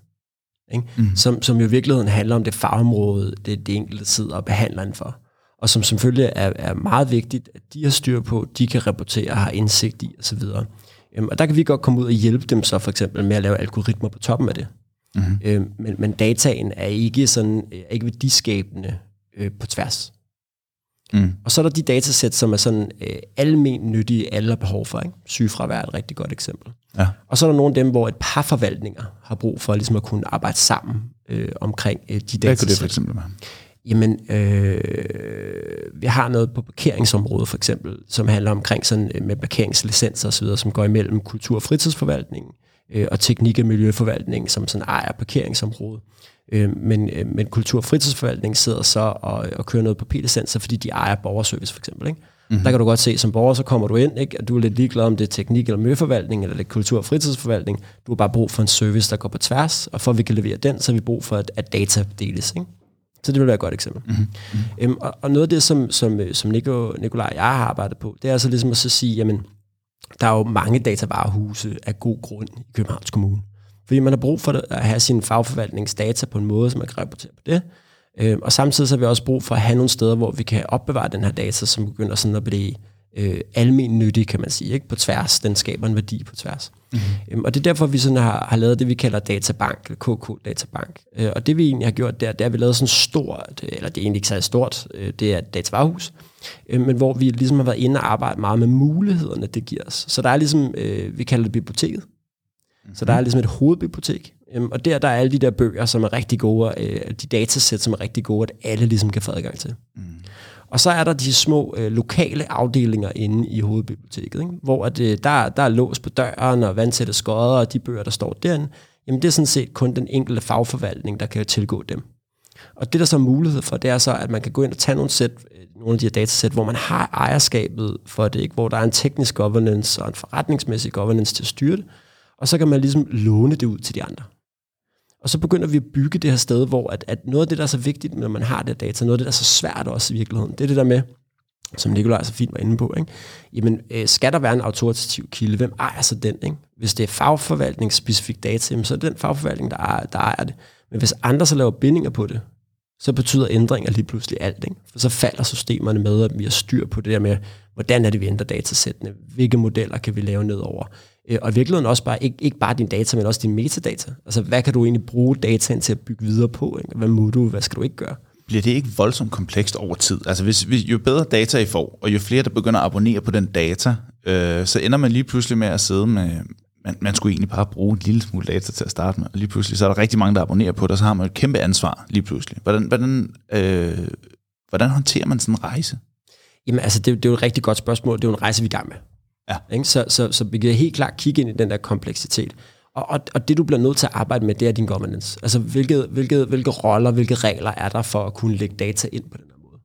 Ikke? Mm. Som, som jo i virkeligheden handler om det fagområde, det, det enkelte sidder og behandler for. Og som selvfølgelig er, er meget vigtigt, at de har styr på, de kan rapportere og har indsigt i osv. Øhm, og der kan vi godt komme ud og hjælpe dem så for eksempel med at lave algoritmer på toppen af det. Mm-hmm. Øhm, men, men dataen er ikke sådan er ikke værdiskabende øh, på tværs. Mm. Og så er der de datasæt, som er sådan øh, almen nyttige, alle har behov for. Ikke? Sygefravær er et rigtig godt eksempel. Ja. Og så er der nogle af dem, hvor et par forvaltninger har brug for ligesom at kunne arbejde sammen øh, omkring øh, de datasæt. Hvad kunne det for eksempel være? Jamen, øh, vi har noget på parkeringsområdet for eksempel, som handler omkring sådan øh, med parkeringslicenser osv., som går imellem kultur- og fritidsforvaltningen øh, og teknik- og miljøforvaltningen, som sådan ejer parkeringsområdet. Øh, men, øh, men kultur- og fritidsforvaltningen sidder så og, og kører noget på P-licenser, fordi de ejer borgerservice for eksempel. Ikke? Mm-hmm. Der kan du godt se, som borger, så kommer du ind, ikke? og du er lidt ligeglad om det er teknik- eller miljøforvaltning, eller det er kultur- og fritidsforvaltning. Du har bare brug for en service, der går på tværs, og for at vi kan levere den, så har vi brug for, at, at data deles. Ikke? Så det vil være et godt eksempel. Mm-hmm. Øhm, og, og noget af det, som, som, som Nico, Nikolaj og jeg har arbejdet på, det er altså ligesom at så sige, jamen, der er jo mange datavarehuse af god grund i Københavns Kommune. Fordi man har brug for at have sin fagforvaltningsdata på en måde, så man kan rapportere på det. Øhm, og samtidig så har vi også brug for at have nogle steder, hvor vi kan opbevare den her data, som begynder sådan at blive øh, almen nyttig, kan man sige, ikke? på tværs. Den skaber en værdi på tværs. Mm-hmm. Øhm, og det er derfor, vi sådan har, har lavet det, vi kalder databank, KK Databank. Øh, og det vi egentlig har gjort der, det er, at vi lavet sådan stort, eller det er egentlig ikke så stort, øh, det er et datavarehus, øh, men hvor vi ligesom har været inde og arbejde meget med mulighederne, det giver os. Så der er ligesom, øh, vi kalder det biblioteket. Mm-hmm. Så der er ligesom et hovedbibliotek, øhm, og der, der er alle de der bøger, som er rigtig gode, øh, de datasæt, som er rigtig gode, at alle ligesom kan få adgang til. Mm. Og så er der de små øh, lokale afdelinger inde i hovedbiblioteket, ikke? hvor at, øh, der, der er lås på døren og vandsætte skodder og de bøger, der står derinde, jamen det er sådan set kun den enkelte fagforvaltning, der kan tilgå dem. Og det, der så er mulighed for, det er så, at man kan gå ind og tage nogle, sæt, øh, nogle af de her datasæt, hvor man har ejerskabet for det, ikke? hvor der er en teknisk governance og en forretningsmæssig governance til at styre det, og så kan man ligesom låne det ud til de andre. Og så begynder vi at bygge det her sted, hvor at, at noget af det, der er så vigtigt, når man har det data, noget af det, der er så svært også i virkeligheden, det er det der med, som Nikolaj så fint var inde på, ikke? Jamen, øh, skal der være en autoritativ kilde? Hvem ejer så den? Ikke? Hvis det er fagforvaltningsspecifik data, jamen, så er det den fagforvaltning, der ejer, der ejer det. Men hvis andre så laver bindinger på det, så betyder ændringer lige pludselig alt. Ikke? For så falder systemerne med, at vi har styr på det der med, hvordan er det, vi ændrer datasættene? Hvilke modeller kan vi lave nedover? Øh, og i virkeligheden også bare, ikke, ikke bare din data, men også din metadata. Altså, hvad kan du egentlig bruge dataen til at bygge videre på? Ikke? Hvad må du, hvad skal du ikke gøre? Bliver det ikke voldsomt komplekst over tid? Altså, hvis, hvis, jo bedre data I får, og jo flere, der begynder at abonnere på den data, øh, så ender man lige pludselig med at sidde med, man, man skulle egentlig bare bruge en lille smule data til at starte med, og lige pludselig så er der rigtig mange, der abonnerer på det, og så har man et kæmpe ansvar lige pludselig. Hvordan, hvordan, øh, hvordan håndterer man sådan en rejse? Jamen altså, det, det er jo et rigtig godt spørgsmål. Det er jo en rejse, vi er i gang med. Ja. Ikke? Så, så, så vi kan helt klart kigge ind i den der kompleksitet. Og, og, og det, du bliver nødt til at arbejde med, det er din governance. Altså, hvilke, hvilke, hvilke roller, hvilke regler er der for at kunne lægge data ind på den her måde?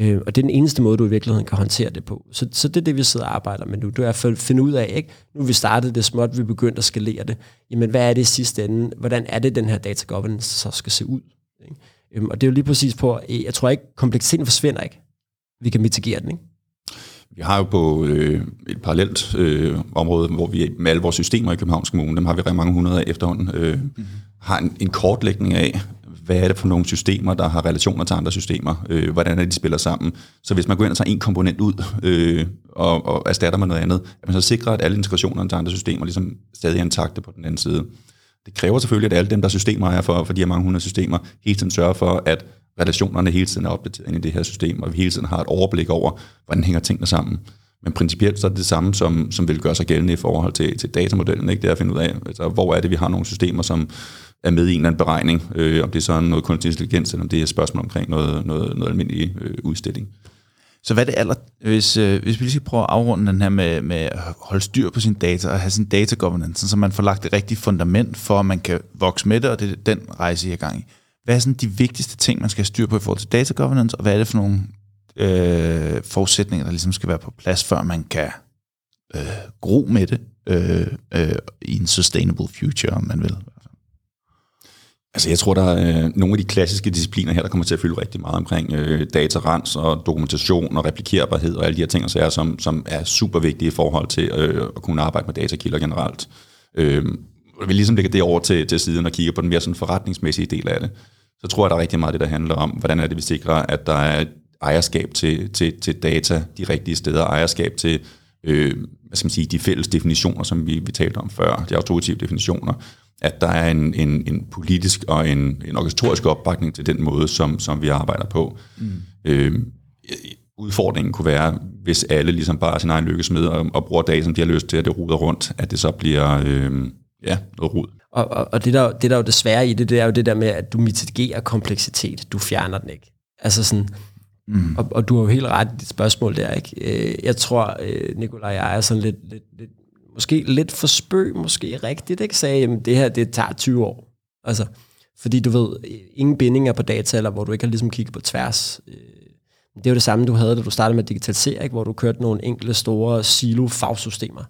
Øh, og det er den eneste måde, du i virkeligheden kan håndtere det på. Så, så det er det, vi sidder og arbejder med nu. Du er at finde ud af, ikke? nu vi startede det småt, vi begyndte at skalere det. Jamen, hvad er det i sidste ende? Hvordan er det, den her data governance så skal se ud? Ikke? Øh, og det er jo lige præcis på, jeg tror ikke, kompleksiteten forsvinder ikke. Vi kan mitigere den, ikke? Vi har jo på øh, et parallelt øh, område, hvor vi med alle vores systemer i Københavns Kommune, dem har vi rigtig mange hundrede af efterhånden, øh, mm-hmm. har en, en kortlægning af, hvad er det for nogle systemer, der har relationer til andre systemer, øh, hvordan er de spiller sammen. Så hvis man går ind og tager en komponent ud øh, og, og erstatter med noget andet, at man så sikrer, at alle integrationerne til andre systemer ligesom stadig er intakte på den anden side. Det kræver selvfølgelig, at alle dem, der systemer er for, for de her mange hundrede systemer, hele tiden sørger for, at relationerne hele tiden er opdateret ind i det her system, og vi hele tiden har et overblik over, hvordan hænger tingene sammen. Men principielt så er det det samme, som, som vil gøre sig gældende i forhold til, til datamodellen. Ikke? Det er at finde ud af, altså, hvor er det, vi har nogle systemer, som er med i en eller anden beregning, øh, om det er sådan noget kunstig intelligens, eller om det er et spørgsmål omkring noget, noget, noget almindelig øh, udstilling. Så hvad er det aller, hvis, øh, hvis vi lige skal prøve at afrunde den her med, med at holde styr på sin data og have sin data governance, så man får lagt det rigtige fundament for, at man kan vokse med det, og det er den rejse, I er gang i. Hvad er sådan de vigtigste ting, man skal have styr på i forhold til data governance, og hvad er det for nogle øh, forudsætninger, der ligesom skal være på plads, før man kan øh, gro med det øh, øh, i en sustainable future, om man vil? Altså jeg tror, der er øh, nogle af de klassiske discipliner her, der kommer til at fylde rigtig meget omkring øh, datarens og dokumentation og replikerbarhed og alle de her ting, så er, som, som er super vigtige i forhold til øh, at kunne arbejde med datakilder generelt. Øh, vi ligesom lægger det over til, til siden og kigger på den mere sådan forretningsmæssige del af det så tror jeg, der er rigtig meget det, der handler om, hvordan er det, vi sikrer, at der er ejerskab til, til, til data de rigtige steder, ejerskab til øh, hvad skal man sige, de fælles definitioner, som vi, vi talte om før, de autoritative definitioner, at der er en, en, en politisk og en, en organisatorisk opbakning til den måde, som, som vi arbejder på. Mm. Øh, udfordringen kunne være, hvis alle ligesom bare er sin egen lykkesmed og, og bruger data, som de har lyst til, at det ruder rundt, at det så bliver øh, ja, noget rod. Og, og, og det, der, det der er jo desværre i det, det er jo det der med, at du mitigerer kompleksitet. Du fjerner den ikke. Altså sådan, mm. og, og du har jo helt ret i dit spørgsmål der, ikke? Øh, jeg tror, øh, Nikolaj og jeg er sådan lidt, lidt, lidt, måske lidt for spøg, måske rigtigt, ikke? Sagde, jamen det her, det tager 20 år. Altså, fordi du ved, ingen bindinger på data, eller hvor du ikke har ligesom kigget på tværs. Øh, det er jo det samme, du havde, da du startede med digitalisering, hvor du kørte nogle enkelte store silo-fagsystemer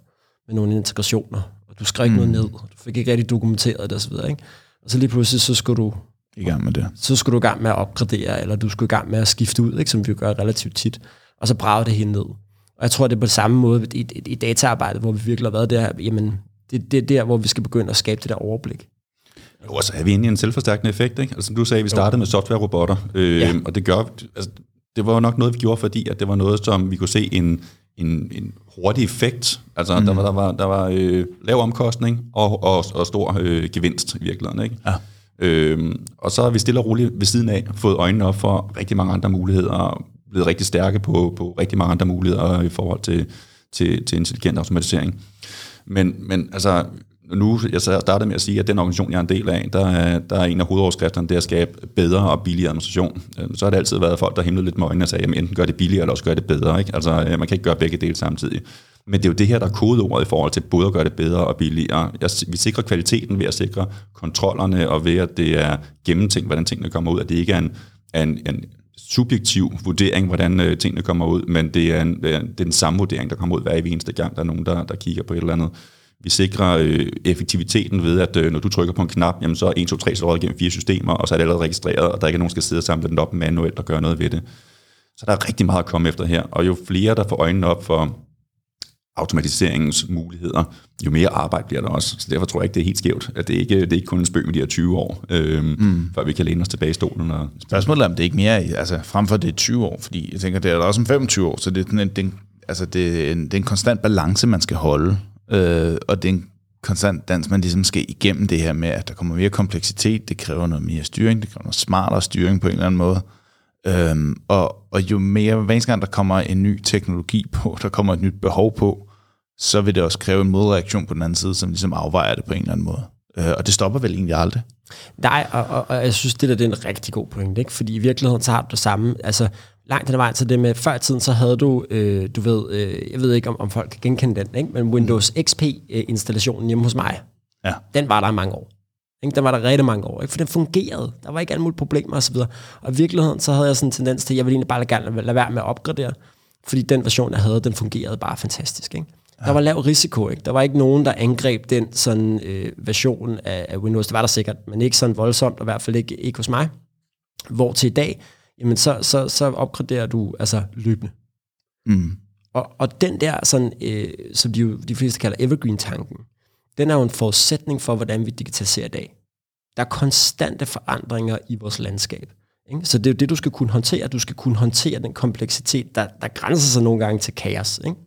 med nogle integrationer du skrev ikke mm. noget ned, du fik ikke rigtig dokumenteret det osv. Ikke? Og så lige pludselig, så skulle du i gang med det. Så skulle du i gang med at opgradere, eller du skulle i gang med at skifte ud, ikke, som vi gør relativt tit, og så brage det hele ned. Og jeg tror, det er på samme måde i, i, i dataarbejdet, hvor vi virkelig har været der, jamen, det, det er der, hvor vi skal begynde at skabe det der overblik. Jo, og så er vi inde i en selvforstærkende effekt, ikke? Altså, som du sagde, vi startede jo. med software-robotter, øh, ja. og det gør, altså, det var jo nok noget, vi gjorde, fordi at det var noget, som vi kunne se en, en, en hurtig effekt. Altså, mm. der var, der var, der var øh, lav omkostning og, og, og stor øh, gevinst i virkeligheden. Ikke? Ja. Øhm, og så har vi stille og roligt ved siden af fået øjnene op for rigtig mange andre muligheder, og blevet rigtig stærke på, på rigtig mange andre muligheder i forhold til, til, til intelligent automatisering. Men, men altså, nu, jeg startede med at sige, at den organisation, jeg er en del af, der er, der er en af hovedoverskrifterne, det er at skabe bedre og billigere administration. Øhm, så har det altid været folk, der himlede lidt med øjnene og sagde, at enten gør det billigere, eller også gør det bedre. Ikke? Altså, øh, man kan ikke gøre begge dele samtidig. Men det er jo det her, der er kodeordet i forhold til både at gøre det bedre og billigere. Jeg, vi sikrer kvaliteten ved at sikre kontrollerne, og ved at det er gennemtænkt, hvordan tingene kommer ud, at det ikke er en, en, en subjektiv vurdering, hvordan øh, tingene kommer ud, men det er, en, øh, det er den samme vurdering, der kommer ud hver eneste gang, der er nogen, der, der kigger på et eller andet. Vi sikrer øh, effektiviteten ved, at øh, når du trykker på en knap, jamen, så er 1, 2, 3 slået igennem fire systemer, og så er det allerede registreret, og der er ikke nogen, der skal sidde og samle den op manuelt og gøre noget ved det. Så der er rigtig meget at komme efter her, og jo flere, der får øjnene op for automatiseringens muligheder, jo mere arbejde bliver der også. Så derfor tror jeg ikke, det er helt skævt, at det ikke det er ikke kun en spøg med de her 20 år, øhm, mm. før vi kan læne os tilbage i stolen. Og Spørgsmålet er, om det ikke mere, altså frem for det er 20 år, fordi jeg tænker, det er også om 25 år, så det er, en, det er, en, altså det er, en, det er en konstant balance, man skal holde, øh, og det er en konstant dans, man ligesom skal igennem det her med, at der kommer mere kompleksitet, det kræver noget mere styring, det kræver noget smartere styring på en eller anden måde, Øhm, og, og jo mere, hver eneste gang der kommer en ny teknologi på, der kommer et nyt behov på, så vil det også kræve en modreaktion på den anden side, som ligesom afvejer det på en eller anden måde. Øh, og det stopper vel egentlig aldrig. Nej, og, og, og jeg synes, det der det er en rigtig god point, ikke? fordi i virkeligheden så har du det samme, altså langt den vej til det med, før i tiden så havde du, øh, du ved, øh, jeg ved ikke om, om folk kan genkende den, ikke? men Windows XP-installationen hjemme hos mig, Ja. den var der i mange år. Ikke? Den var der rigtig mange år, ikke? for den fungerede. Der var ikke alle mulige problemer osv. Og i virkeligheden så havde jeg sådan en tendens til, at jeg ville egentlig bare gerne lade være med at opgradere, fordi den version, jeg havde, den fungerede bare fantastisk. Ikke? Der var lav risiko, ikke? Der var ikke nogen, der angreb den sådan øh, version af, af Windows. Det var der sikkert, men ikke sådan voldsomt, og i hvert fald ikke, ikke hos mig. Hvor til i dag, jamen så, så, så opgraderer du altså løbende. Mm. Og, og den der, sådan, øh, som de, jo, de fleste kalder evergreen-tanken, den er jo en forudsætning for, hvordan vi digitaliserer i dag. Der er konstante forandringer i vores landskab. Ikke? Så det er jo det, du skal kunne håndtere. Du skal kunne håndtere den kompleksitet, der, der grænser sig nogle gange til kaos. Ikke?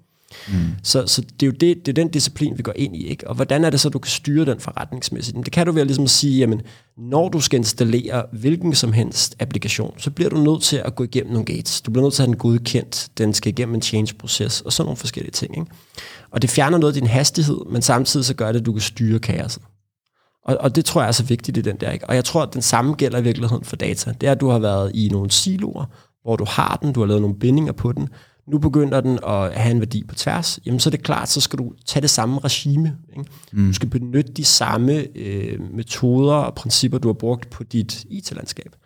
Mm. Så, så det er jo det, det er den disciplin, vi går ind i. Ikke? Og hvordan er det så, du kan styre den forretningsmæssigt? Men det kan du ved at ligesom sige, jamen, når du skal installere hvilken som helst applikation, så bliver du nødt til at gå igennem nogle gates. Du bliver nødt til at have den godkendt. Den skal igennem en change-proces og sådan nogle forskellige ting. Ikke? Og det fjerner noget af din hastighed, men samtidig så gør det, at du kan styre kaoset. Og, og det tror jeg er så vigtigt i den der. Ikke? Og jeg tror, at den samme gælder i virkeligheden for data. Det er, at du har været i nogle siloer, hvor du har den, du har lavet nogle bindinger på den, nu begynder den at have en værdi på tværs, jamen så er det klart, så skal du tage det samme regime. Ikke? Mm. Du skal benytte de samme øh, metoder og principper, du har brugt på dit IT-landskab.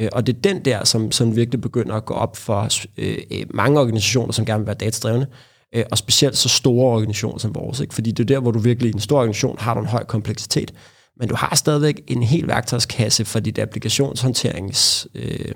Øh, og det er den der, som, som virkelig begynder at gå op for øh, mange organisationer, som gerne vil være datadrevne, øh, og specielt så store organisationer som vores. Ikke? Fordi det er der, hvor du virkelig i en stor organisation har du en høj kompleksitet, men du har stadigvæk en hel værktøjskasse for dit applikationshåndterings... Øh,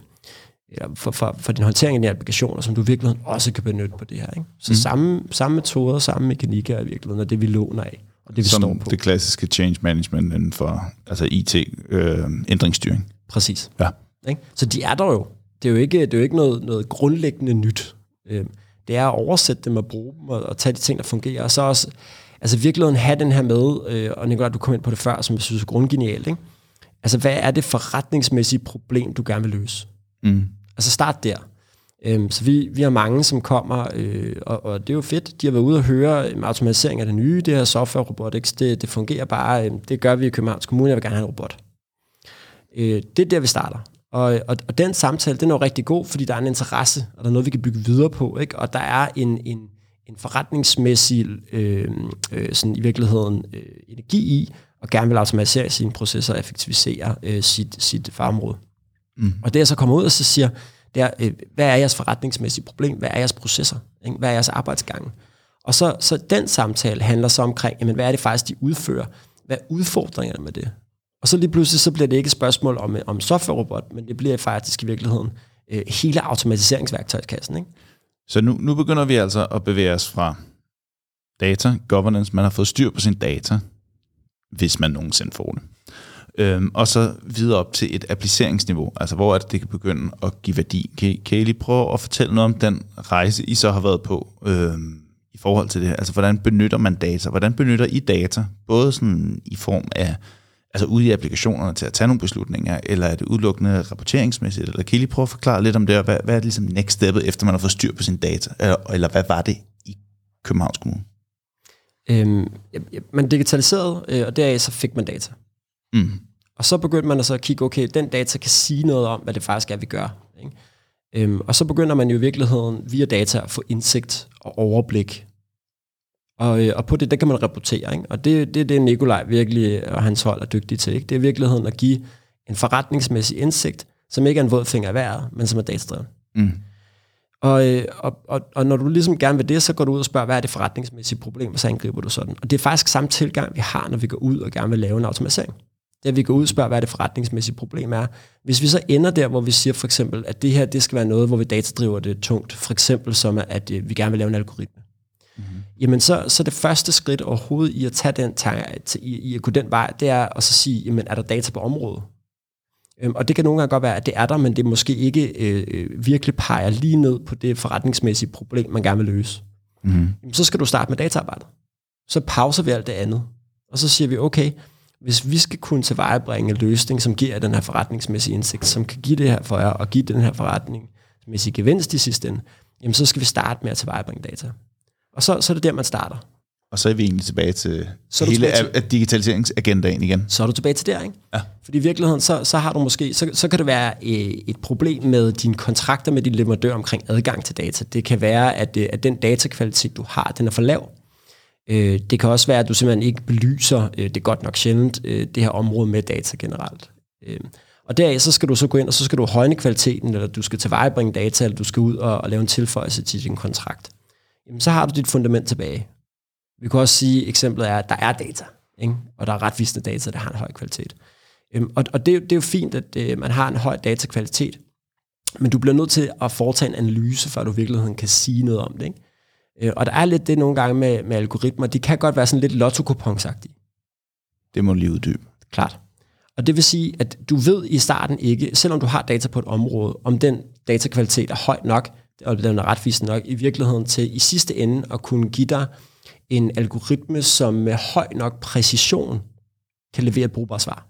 eller for, for, for din håndtering af de applikationer, som du virkelig også kan benytte på det her. Ikke? Så mm. samme, samme metoder, samme mekanikker i virkeligheden, og det vi låner af, og det vi Som står på. det klassiske change management inden for altså IT-ændringsstyring. Øh, Præcis. Ja. Ikke? Så de er der jo. Det er jo ikke, det er jo ikke noget, noget grundlæggende nyt. Øh, det er at oversætte dem og bruge dem, og, og tage de ting, der fungerer, og så også altså virkeligheden have den her med, øh, og Nicolai, du kom ind på det før, som jeg synes er grundgenialt, ikke? Altså, hvad er det forretningsmæssige problem, du gerne vil løse? Mm. Altså start der. Øhm, så vi, vi har mange, som kommer, øh, og, og det er jo fedt. De har været ude og høre øh, automatisering af det nye, det her software robotics, det, det fungerer bare, øh, det gør vi i Københavns Kommune, jeg vil gerne have en robot. Øh, det er der, vi starter. Og, og, og den samtale, den er jo rigtig god, fordi der er en interesse, og der er noget, vi kan bygge videre på, ikke? og der er en, en, en forretningsmæssig, øh, øh, sådan i virkeligheden, øh, energi i, og gerne vil automatisere sine processer og effektivisere øh, sit, sit fagområde. Mm. Og det jeg så kommer ud og så siger, det er, øh, hvad er jeres forretningsmæssige problem? Hvad er jeres processer? Ikke? Hvad er jeres arbejdsgange? Og så, så den samtale handler så omkring, jamen, hvad er det faktisk, de udfører? Hvad er udfordringerne med det? Og så lige pludselig, så bliver det ikke et spørgsmål om, om software-robot, men det bliver faktisk i virkeligheden øh, hele automatiseringsværktøjskassen. Ikke? Så nu, nu begynder vi altså at bevæge os fra data, governance, man har fået styr på sin data, hvis man nogensinde får det. Øhm, og så videre op til et appliceringsniveau, altså hvor er det, det kan begynde at give værdi. Kan, kan I lige prøve at fortælle noget om den rejse, I så har været på øhm, i forhold til det? Altså hvordan benytter man data? Hvordan benytter I data? Både sådan i form af altså ude i applikationerne til at tage nogle beslutninger, eller er det udelukkende rapporteringsmæssigt? Eller kan I lige prøve at forklare lidt om det, og hvad, hvad er det ligesom next steppet, efter man har fået styr på sin data? Eller, eller hvad var det i Københavns Kommune? Øhm, ja, man digitaliserede, øh, og deraf så fik man data. Mm. Og så begyndte man altså at kigge, okay, den data kan sige noget om, hvad det faktisk er, vi gør. Ikke? Øhm, og så begynder man jo i virkeligheden via data at få indsigt og overblik. Og, øh, og på det, der kan man rapportere. Ikke? Og det, det er det, Nikolaj virkelig og hans hold er dygtige til. Ikke? Det er i virkeligheden at give en forretningsmæssig indsigt, som ikke er en våd finger i vejret, men som er datadrevet. Mm. Og, øh, og, og, og når du ligesom gerne vil det, så går du ud og spørger, hvad er det forretningsmæssige problem, og så angriber du sådan. Og det er faktisk samme tilgang, vi har, når vi går ud og gerne vil lave en automatisering. Det er, at vi går ud og spørger, hvad det forretningsmæssige problem er. Hvis vi så ender der, hvor vi siger for eksempel, at det her det skal være noget, hvor vi datadriver det tungt, for eksempel som at øh, vi gerne vil lave en algoritme, mm-hmm. jamen så, så det første skridt overhovedet i at tage den i, i at gå den vej, det er at så sige, jamen er der data på området? Øhm, og det kan nogle gange godt være, at det er der, men det måske ikke øh, øh, virkelig peger lige ned på det forretningsmæssige problem, man gerne vil løse. Mm. Jamen, så skal du starte med dataarbejdet. Så pauser vi alt det andet. Og så siger vi, okay, hvis vi skal kunne tilvejebringe en løsning, som giver den her forretningsmæssige indsigt, som kan give det her for jer, og give den her forretningsmæssige gevinst i sidste ende, jamen så skal vi starte med at tilvejebringe data. Og så, så er det der, man starter. Og så er vi egentlig tilbage til så hele tilbage til, digitaliseringsagendaen igen. Så er du tilbage til der, ikke? Ja. Fordi i virkeligheden, så, så har du måske, så, så kan det være øh, et problem med dine kontrakter med din leverandør omkring adgang til data. Det kan være, at, øh, at den datakvalitet, du har, den er for lav. Øh, det kan også være, at du simpelthen ikke belyser, øh, det er godt nok sjældent, øh, det her område med data generelt. Øh, og deraf så skal du så gå ind, og så skal du højne kvaliteten, eller du skal tilvejebringe data, eller du skal ud og, og lave en tilføjelse til din kontrakt. Jamen, så har du dit fundament tilbage. Vi kan også sige, at eksemplet er, at der er data, ikke? og der er retvisende data, der har en høj kvalitet. Øhm, og og det, det er jo fint, at øh, man har en høj datakvalitet, men du bliver nødt til at foretage en analyse, før du i virkeligheden kan sige noget om det. Ikke? Øh, og der er lidt det nogle gange med, med algoritmer, de kan godt være sådan lidt lotto Det må du lige uddybe. Klart. Og det vil sige, at du ved i starten ikke, selvom du har data på et område, om den datakvalitet er høj nok, og den er retvisende nok, i virkeligheden til i sidste ende at kunne give dig en algoritme, som med høj nok præcision kan levere et brugbart svar.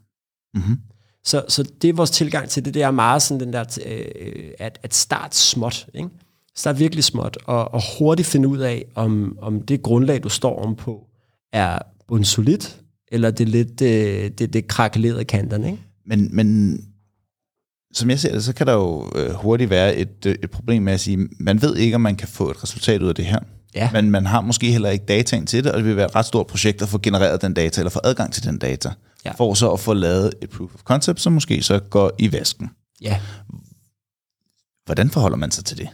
Mm-hmm. Så, så det er vores tilgang til det, det er meget sådan den der, øh, at, at starte småt, ikke? Start virkelig småt, og, og hurtigt finde ud af, om, om det grundlag, du står om på, er bundsolidt, eller det er lidt øh, det, det krakelerede kanterne, ikke? Men, men som jeg ser det, så kan der jo øh, hurtigt være et, øh, et problem med at sige, man ved ikke, om man kan få et resultat ud af det her. Ja. Men man har måske heller ikke dataen til det, og det vil være et ret stort projekt at få genereret den data, eller få adgang til den data, ja. for så at få lavet et proof of concept, som måske så går i vasken. Ja. Hvordan forholder man sig til det?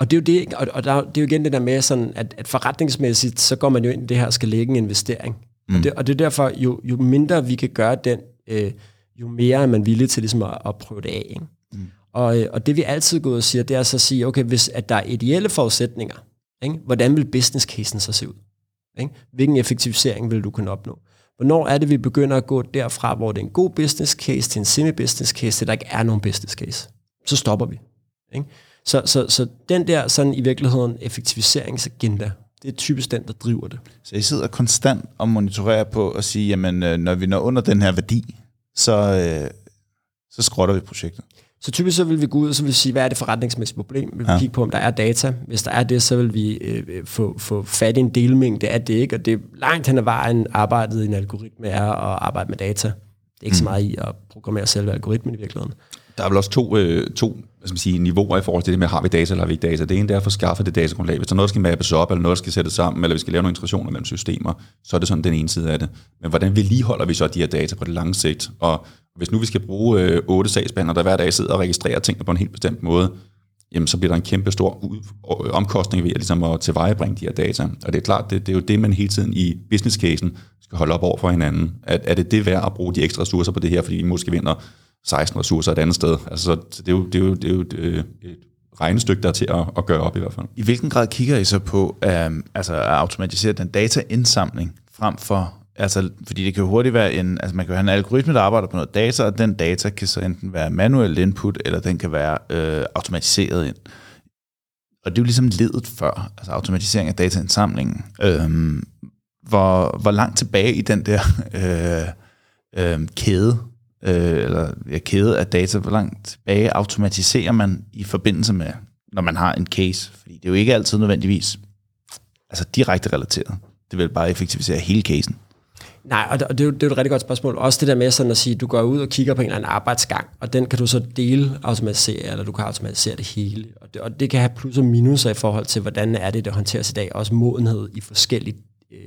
Og det er jo, det, og, og der, det er jo igen det der med, sådan, at, at forretningsmæssigt, så går man jo ind i det her, skal lægge en investering. Mm. Og, det, og det er derfor, jo, jo mindre vi kan gøre den, øh, jo mere er man villig til ligesom at, at prøve det af. Ikke? Mm. Og, øh, og det vi altid går ud og siger, det er så at sige, okay, hvis at der er ideelle forudsætninger, ikke? hvordan vil business casen så se ud? Ikke? Hvilken effektivisering vil du kunne opnå? Hvornår er det, vi begynder at gå derfra, hvor det er en god business case, til en semi-business case, til der ikke er nogen business case? Så stopper vi. Ikke? Så, så, så den der sådan i virkeligheden effektiviseringsagenda, det er typisk den, der driver det. Så I sidder konstant og monitorerer på at sige, jamen øh, når vi når under den her værdi, så, øh, så skrotter vi projektet. Så typisk så vil vi gå ud og så vil vi sige, hvad er det forretningsmæssige problem? Vi vil ja. kigge på, om der er data. Hvis der er det, så vil vi øh, få, få fat i en delmængde. Det er det ikke, og det er langt hen ad vejen arbejdet i en algoritme er at arbejde med data. Det er ikke mm. så meget i at programmere selve algoritmen i virkeligheden. Der er vel også to, øh, to hvad skal man sige, niveauer i forhold til det med, har vi data eller har vi ikke data. Det ene det er at få skaffet det datagrundlag. Hvis der er noget, der skal mappes op, eller noget, der skal sættes sammen, eller vi skal lave nogle integrationer mellem systemer, så er det sådan den ene side af det. Men hvordan vedligeholder vi så de her data på det lange sigt? Og hvis nu vi skal bruge øh, otte sagsbehandlere, der hver dag sidder og registrerer tingene på en helt bestemt måde, jamen så bliver der en kæmpe stor omkostning ved at, ligesom at tilvejebringe de her data. Og det er klart, det, det er jo det, man hele tiden i business casen skal holde op over for hinanden. At, er det det værd at bruge de ekstra ressourcer på det her, fordi vi måske vinder 16 ressourcer et andet sted? Altså, så det er jo, det er jo, det er jo et, øh, et regnestykke, der er til at, at gøre op i hvert fald. I hvilken grad kigger I så på um, altså at automatisere den dataindsamling frem for altså, fordi det kan jo hurtigt være en, altså man kan jo have en algoritme, der arbejder på noget data, og den data kan så enten være manuel input, eller den kan være øh, automatiseret ind. Og det er jo ligesom ledet før, altså automatisering af dataindsamlingen. Øhm, hvor, hvor langt tilbage i den der øh, øh, kæde, øh, eller ja, kæde af data, hvor langt tilbage automatiserer man i forbindelse med, når man har en case? Fordi det er jo ikke altid nødvendigvis altså direkte relateret. Det vil bare effektivisere hele casen. Nej, og det, er jo, det er jo et rigtig godt spørgsmål. Også det der med sådan at sige, du går ud og kigger på en eller anden arbejdsgang, og den kan du så dele automatisere, eller du kan automatisere det hele. Og det, og det kan have plus og minuser i forhold til, hvordan er det, det håndteres i dag. Også modenhed i forskellige, øh,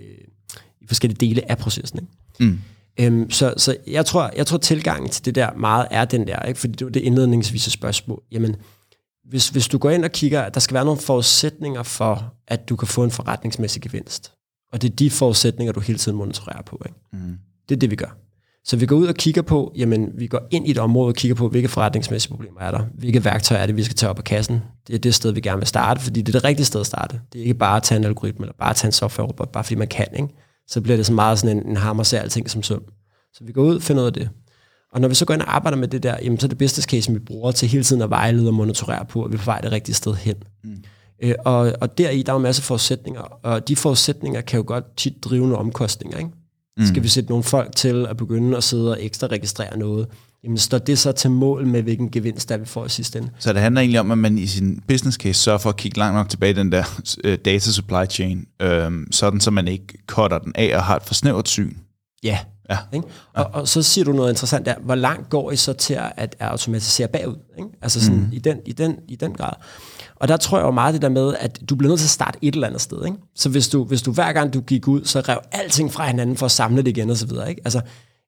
i forskellige dele af processen. Ikke? Mm. Øhm, så så jeg, tror, jeg tror, tilgangen til det der meget er den der, ikke? fordi det var det indledningsvise spørgsmål. Jamen, hvis, hvis du går ind og kigger, at der skal være nogle forudsætninger for, at du kan få en forretningsmæssig gevinst. Og det er de forudsætninger, du hele tiden monitorerer på. Ikke? Mm. Det er det, vi gør. Så vi går ud og kigger på, jamen vi går ind i et område og kigger på, hvilke forretningsmæssige problemer er der. Hvilke værktøjer er det, vi skal tage op af kassen. Det er det sted, vi gerne vil starte, fordi det er det rigtige sted at starte. Det er ikke bare at tage en algoritme, eller bare at tage en software-robot, bare fordi man kan. Ikke? Så bliver det så meget sådan en, en hammer ser alting som søm. Så vi går ud og finder ud af det. Og når vi så går ind og arbejder med det der, jamen, så er det business case, vi bruger til hele tiden at vejlede og monitorere på, at vi er på vej det rigtige sted hen. Mm. Øh, og, og deri, der er en masse forudsætninger, og de forudsætninger kan jo godt tit drive nogle omkostninger. Ikke? Mm. Skal vi sætte nogle folk til at begynde at sidde og ekstra registrere noget? Jamen står det så til mål med, hvilken gevinst der vi får i sidste ende? Så det handler egentlig om, at man i sin business case sørger for at kigge langt nok tilbage i den der uh, data supply chain, øhm, sådan så man ikke cutter den af og har et for snævert syn. Ja, Ja. Ikke? Og, og så siger du noget interessant der. Hvor langt går I så til at automatisere bagud? Ikke? Altså sådan mm. i, den, i, den, i den grad. Og der tror jeg jo meget det der med, at du bliver nødt til at starte et eller andet sted. Ikke? Så hvis du, hvis du hver gang du gik ud, så rev alting fra hinanden for at samle det igen og så videre. Ikke? Altså,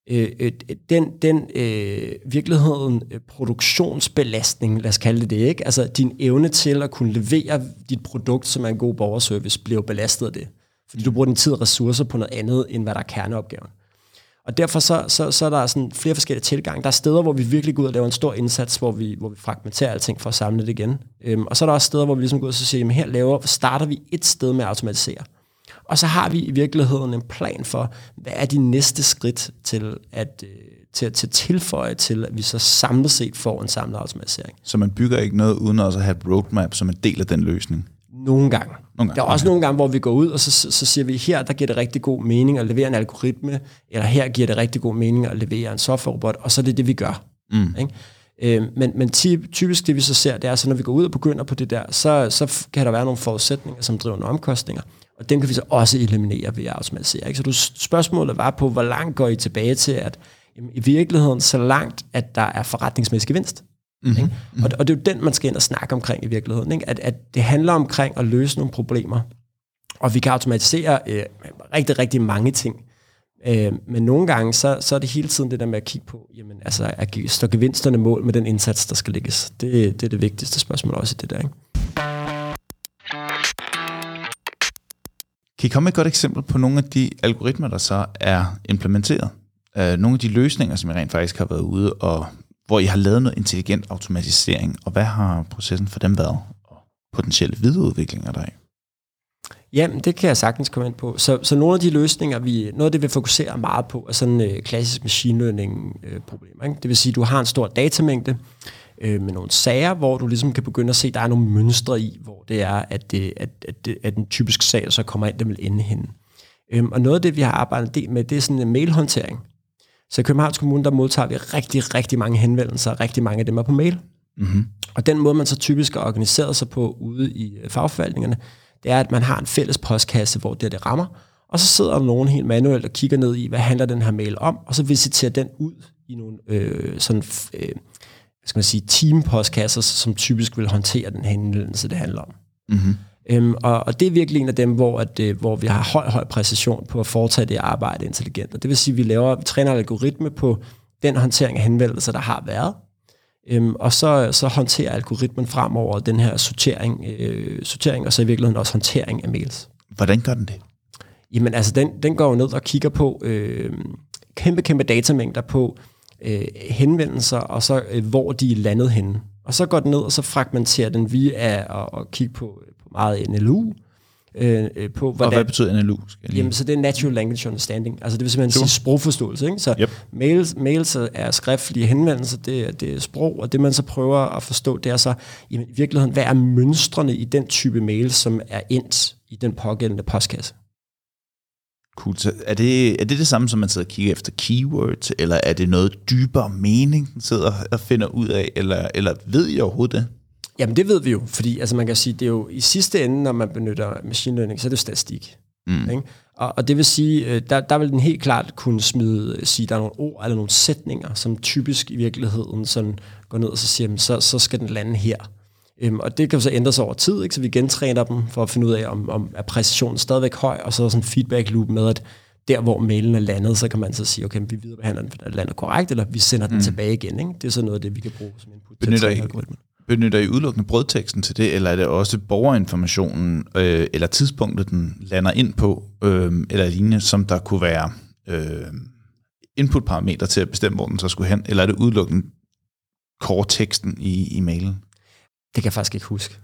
øh, øh, den, den øh, virkeligheden øh, produktionsbelastning, lad os kalde det det, ikke? Altså din evne til at kunne levere dit produkt, som er en god borgerservice, bliver belastet af det. Fordi du bruger din tid og ressourcer på noget andet, end hvad der er kerneopgaven. Og derfor så, så, så er der sådan flere forskellige tilgange. Der er steder, hvor vi virkelig går ud og laver en stor indsats, hvor vi, hvor vi fragmenterer alting for at samle det igen. Øhm, og så er der også steder, hvor vi ligesom går ud og siger, jamen her laver, starter vi et sted med at automatisere. Og så har vi i virkeligheden en plan for, hvad er de næste skridt til at, øh, til, til at tilføje til, at vi så samlet set får en samlet automatisering. Så man bygger ikke noget uden også at have et roadmap som en del af den løsning? Nogle gange. Nogle gange. Der er også okay. nogle gange, hvor vi går ud, og så, så siger vi, her der giver det rigtig god mening at levere en algoritme, eller her giver det rigtig god mening at levere en software-robot, og så er det det, vi gør. Mm. Ikke? Øh, men, men typisk det, vi så ser, det er, så når vi går ud og begynder på det der, så, så kan der være nogle forudsætninger, som driver nogle omkostninger, og dem kan vi så også eliminere ved at automatisere. Ikke? Så du, spørgsmålet var på, hvor langt går I tilbage til, at jamen, i virkeligheden så langt, at der er forretningsmæssig gevinst. Mm-hmm. Ikke? Og, og det er jo den, man skal ind og snakke omkring i virkeligheden. Ikke? At, at det handler omkring at løse nogle problemer. Og vi kan automatisere øh, rigtig, rigtig mange ting. Øh, men nogle gange, så, så er det hele tiden det der med at kigge på, jamen, altså, at står gevinsterne mål med den indsats, der skal lægges. Det, det er det vigtigste spørgsmål også i det der. Ikke? Kan I komme med et godt eksempel på nogle af de algoritmer, der så er implementeret? Uh, nogle af de løsninger, som I rent faktisk har været ude og hvor I har lavet noget intelligent automatisering, og hvad har processen for dem været, og potentielle videreudviklinger deri? Jamen, det kan jeg sagtens komme ind på. Så, så nogle af de løsninger, vi, noget af det, vi fokuserer meget på, er sådan øh, klassisk machine learning øh, problem. Ikke? Det vil sige, at du har en stor datamængde øh, med nogle sager, hvor du ligesom kan begynde at se, at der er nogle mønstre i, hvor det er, at, det, at, at, det, at den typiske sag, der så kommer ind, den vil ende henne. Øhm, og noget af det, vi har arbejdet med, det er sådan en mailhåndtering. Så i Københavns Kommune, der modtager vi rigtig, rigtig mange henvendelser, rigtig mange af dem er på mail. Mm-hmm. Og den måde, man så typisk har organiseret sig på ude i øh, fagforvaltningerne, det er, at man har en fælles postkasse, hvor det, det rammer, og så sidder der nogen helt manuelt og kigger ned i, hvad handler den her mail om, og så visiterer den ud i nogle øh, sådan, øh, hvad skal man sige, team-postkasser, som typisk vil håndtere den henvendelse, det handler om. Mm-hmm. Øhm, og, og det er virkelig en af dem, hvor, at, øh, hvor vi har høj, høj præcision på at foretage det arbejde intelligent. Og det vil sige, at vi laver, vi træner algoritme på den håndtering af henvendelser, der har været. Øhm, og så, så håndterer algoritmen fremover den her sortering, øh, sortering, og så i virkeligheden også håndtering af mails. Hvordan gør den det? Jamen altså, den, den går jo ned og kigger på øh, kæmpe, kæmpe datamængder på øh, henvendelser, og så øh, hvor de er landet henne. Og så går den ned, og så fragmenterer den via at, at kigge på meget NLU, øh, øh, på, hvordan... Og hvad betyder NLU? Skal lige... Jamen, så det er Natural Language Understanding. Altså det vil simpelthen sige sprogforståelse. Ikke? Så yep. mails, mails er skriftlige henvendelser, det, er, det er sprog, og det man så prøver at forstå, det er så, jamen, i virkeligheden, hvad er mønstrene i den type mail, som er endt i den pågældende postkasse? Cool. Så er det, er det det samme, som man sidder og kigger efter keywords, eller er det noget dybere mening, man sidder og finder ud af, eller, eller ved I overhovedet det? Jamen det ved vi jo, fordi altså man kan sige, det er jo i sidste ende, når man benytter machine learning, så er det statistik. Mm. Ikke? Og, og det vil sige, øh, der, der vil den helt klart kunne smide, sige, der er nogle ord eller nogle sætninger, som typisk i virkeligheden sådan går ned og så siger, så, så skal den lande her. Øhm, og det kan så ændre sig over tid, ikke? så vi gentræner dem for at finde ud af, om, om er præcisionen stadigvæk høj, og så er der sådan en feedback loop med, at der hvor mailen er landet, så kan man så sige, okay, vi viderebehandler den, for den lander korrekt, eller vi sender den mm. tilbage igen. Ikke? Det er så noget af det, vi kan bruge som input Benytter til algoritmen. Benytter I udelukkende brødteksten til det, eller er det også borgerinformationen, øh, eller tidspunktet, den lander ind på, øh, eller lignende, som der kunne være øh, inputparametre til at bestemme, hvor den så skulle hen, eller er det udelukkende core-teksten i, i mailen? Det kan jeg faktisk ikke huske.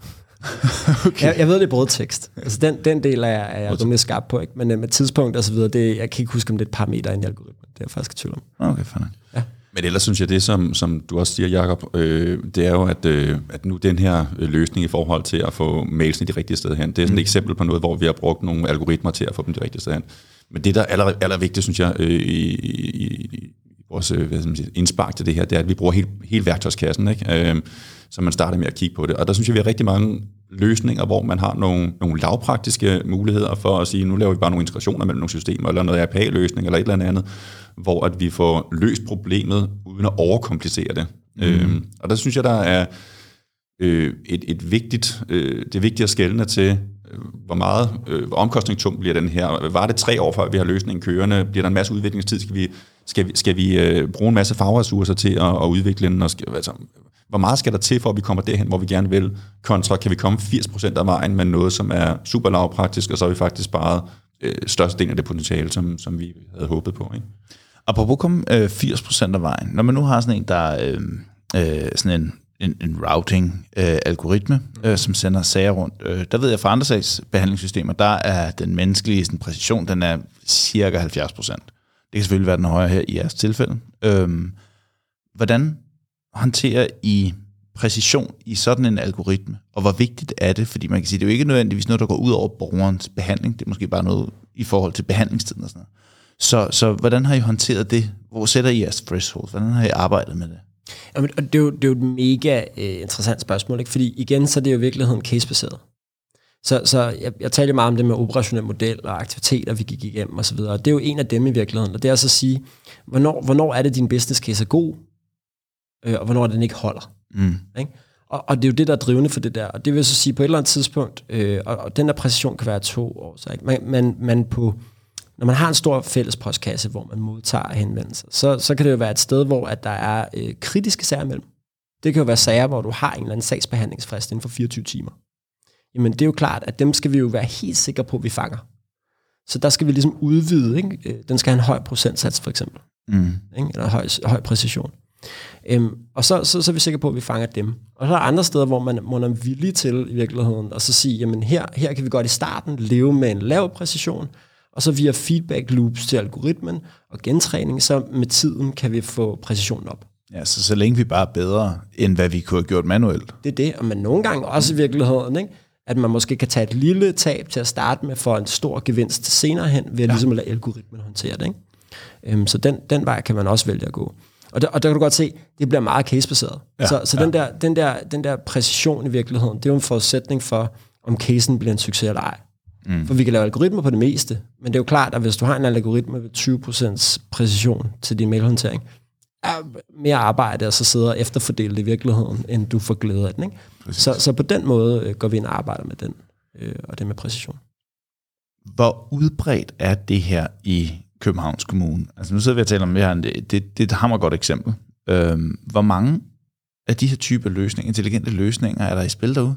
okay. jeg, jeg ved, det er brødtekst. Altså, den, den del er jeg, er jeg rimelig skarp på, ikke? men øh, med tidspunkt og så videre, det, jeg kan ikke huske, om det er et par meter ind i algoritmen. Det er jeg faktisk i tvivl om. Okay, fanden. Ja. Men ellers synes jeg, det som, som du også siger, Jacob, øh, det er jo, at, øh, at nu den her øh, løsning i forhold til at få mailsene de rigtige steder hen, det er sådan et mm. eksempel på noget, hvor vi har brugt nogle algoritmer til at få dem de rigtige steder hen. Men det, der er aller, aller vigtigt, synes jeg, øh, i, i, i vores øh, hvad skal man sige, indspark til det her, det er, at vi bruger hele, hele værktøjskassen, ikke? Øh, så man starter med at kigge på det. Og der synes jeg, vi har rigtig mange løsninger, hvor man har nogle, nogle lavpraktiske muligheder for at sige, nu laver vi bare nogle integrationer mellem nogle systemer, eller noget RPA-løsning, eller et eller andet, hvor at vi får løst problemet, uden at overkomplicere det. Mm. Øhm, og der synes jeg, der er øh, et, et vigtigt, øh, det er vigtigt at skælne til, øh, hvor meget øh, omkostningstung bliver den her. Var det tre år før vi har løsningen kørende? Bliver der en masse udviklingstid? Skal vi, skal vi, skal vi øh, bruge en masse fagressourcer til at, at udvikle den? Og skal, altså, hvor meget skal der til, for at vi kommer derhen, hvor vi gerne vil, kontra kan vi komme 80% af vejen med noget, som er super lavpraktisk, og så har vi faktisk sparet øh, størstedelen af det potentiale, som, som vi havde håbet på. Ikke? Apropos komme øh, 80% af vejen, når man nu har sådan en, der øh, øh, sådan en, en, en routing-algoritme, øh, øh, som sender sager rundt. Øh, der ved jeg fra andre sagsbehandlingssystemer, der er den menneskelige sådan, præcision, den er cirka 70%. Det kan selvfølgelig være den højere her i jeres tilfælde. Øh, hvordan håndtere I præcision i sådan en algoritme, og hvor vigtigt er det? Fordi man kan sige, det er jo ikke nødvendigvis noget, der går ud over borgerens behandling, det er måske bare noget i forhold til behandlingstiden og sådan noget. Så, så hvordan har I håndteret det? Hvor sætter I jeres threshold? Hvordan har I arbejdet med det? Jamen, og det, er jo, det er jo et mega uh, interessant spørgsmål, ikke? fordi igen, så er det jo i virkeligheden casebaseret. Så, så jeg, jeg talte meget om det med operationel model og aktiviteter, vi gik igennem osv., og det er jo en af dem i virkeligheden, og det er altså at sige, hvornår, hvornår er det, din business case er god, øh, og hvornår den ikke holder. Mm. Ikke? Og, og det er jo det, der er drivende for det der. Og det vil så sige, på et eller andet tidspunkt, øh, og, og den der præcision kan være to år, så ikke? Man, man, man på, når man har en stor fælles postkasse, hvor man modtager henvendelser, så, så kan det jo være et sted, hvor at der er øh, kritiske sager imellem. Det kan jo være sager, hvor du har en eller anden sagsbehandlingsfrist inden for 24 timer. Jamen det er jo klart, at dem skal vi jo være helt sikre på, at vi fanger. Så der skal vi ligesom udvide. Ikke? Øh, den skal have en høj procentsats for eksempel. Mm. Ikke? Eller høj, høj præcision. Øhm, og så, så, så er vi sikre på, at vi fanger dem. Og så er der andre steder, hvor man, man er villig til i virkeligheden, og så sige, jamen her, her kan vi godt i starten leve med en lav præcision, og så via feedback loops til algoritmen og gentræning, så med tiden kan vi få præcisionen op. Ja, så så længe vi bare er bedre, end hvad vi kunne have gjort manuelt. Det er det, og man nogle gange også i virkeligheden, ikke? at man måske kan tage et lille tab til at starte med, for en stor gevinst senere hen, ved at ja. ligesom at lade algoritmen håndtere det. Ikke? Øhm, så den, den vej kan man også vælge at gå. Og der, og der kan du godt se, det bliver meget casebaseret. Ja, så så ja. den, der, den, der, den der præcision i virkeligheden, det er jo en forudsætning for, om casen bliver en succes eller ej. Mm. For vi kan lave algoritmer på det meste, men det er jo klart, at hvis du har en algoritme med 20% præcision til din mailhåndtering, er mere arbejde at så sidde og efterfordele det i virkeligheden, end du får glæde af den. Ikke? Så, så på den måde øh, går vi ind og arbejder med den, øh, og det med præcision. Hvor udbredt er det her i Københavns Kommune. Altså nu sidder vi og taler om det her, det, det, det er et hammergodt eksempel. Øhm, hvor mange af de her typer løsninger, intelligente løsninger, er der i spil derude?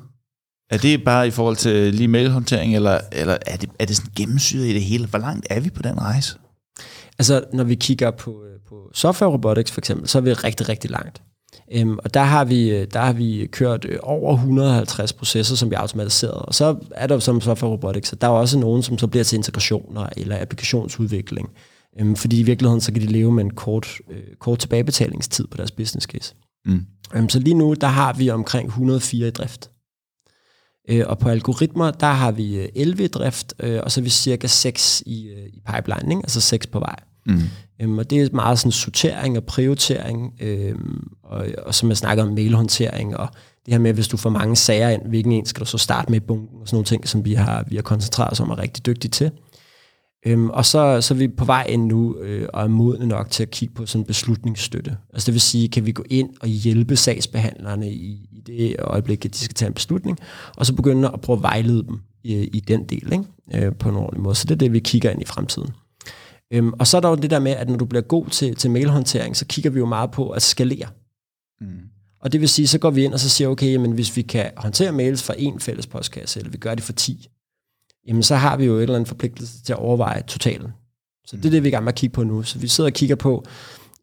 Er det bare i forhold til lige mailhåndtering, eller, eller er, det, er det sådan gennemsyret i det hele? Hvor langt er vi på den rejse? Altså, når vi kigger på, øh, på software robotics for eksempel, så er vi rigtig, rigtig langt. Øhm, og der har, vi, der har vi kørt øh, over 150 processer, som vi har automatiseret. Og så er der som software robotics, så der er også nogen, som så bliver til integrationer eller applikationsudvikling. Øhm, fordi i virkeligheden, så kan de leve med en kort, øh, kort tilbagebetalingstid på deres business case. Mm. Øhm, så lige nu, der har vi omkring 104 i drift. Øh, og på algoritmer, der har vi 11 øh, i drift, øh, og så er vi cirka 6 i, øh, i pipeline, ikke? altså 6 på vej. Mm. Øhm, og det er meget sådan sortering og prioritering, øhm, og, og som jeg snakker om mailhåndtering, og det her med, hvis du får mange sager ind, hvilken en skal du så starte med i bunken, og sådan nogle ting, som vi har, vi har koncentreret os om og er rigtig dygtige til. Øhm, og så, så er vi på vej ind nu øh, og er modne nok til at kigge på sådan beslutningsstøtte. Altså det vil sige, kan vi gå ind og hjælpe sagsbehandlerne i, i det øjeblik, at de skal tage en beslutning, og så begynde at prøve at vejlede dem i, i den del ikke? Øh, på en ordentlig måde. Så det er det, vi kigger ind i fremtiden. Øhm, og så er der jo det der med, at når du bliver god til, til mailhåndtering, så kigger vi jo meget på at skalere. Mm. Og det vil sige, så går vi ind og så siger, okay, men hvis vi kan håndtere mails fra en fælles postkasse, eller vi gør det for 10, jamen så har vi jo et eller andet forpligtelse til at overveje totalen. Så det er det, vi er i gang med at kigge på nu. Så vi sidder og kigger på,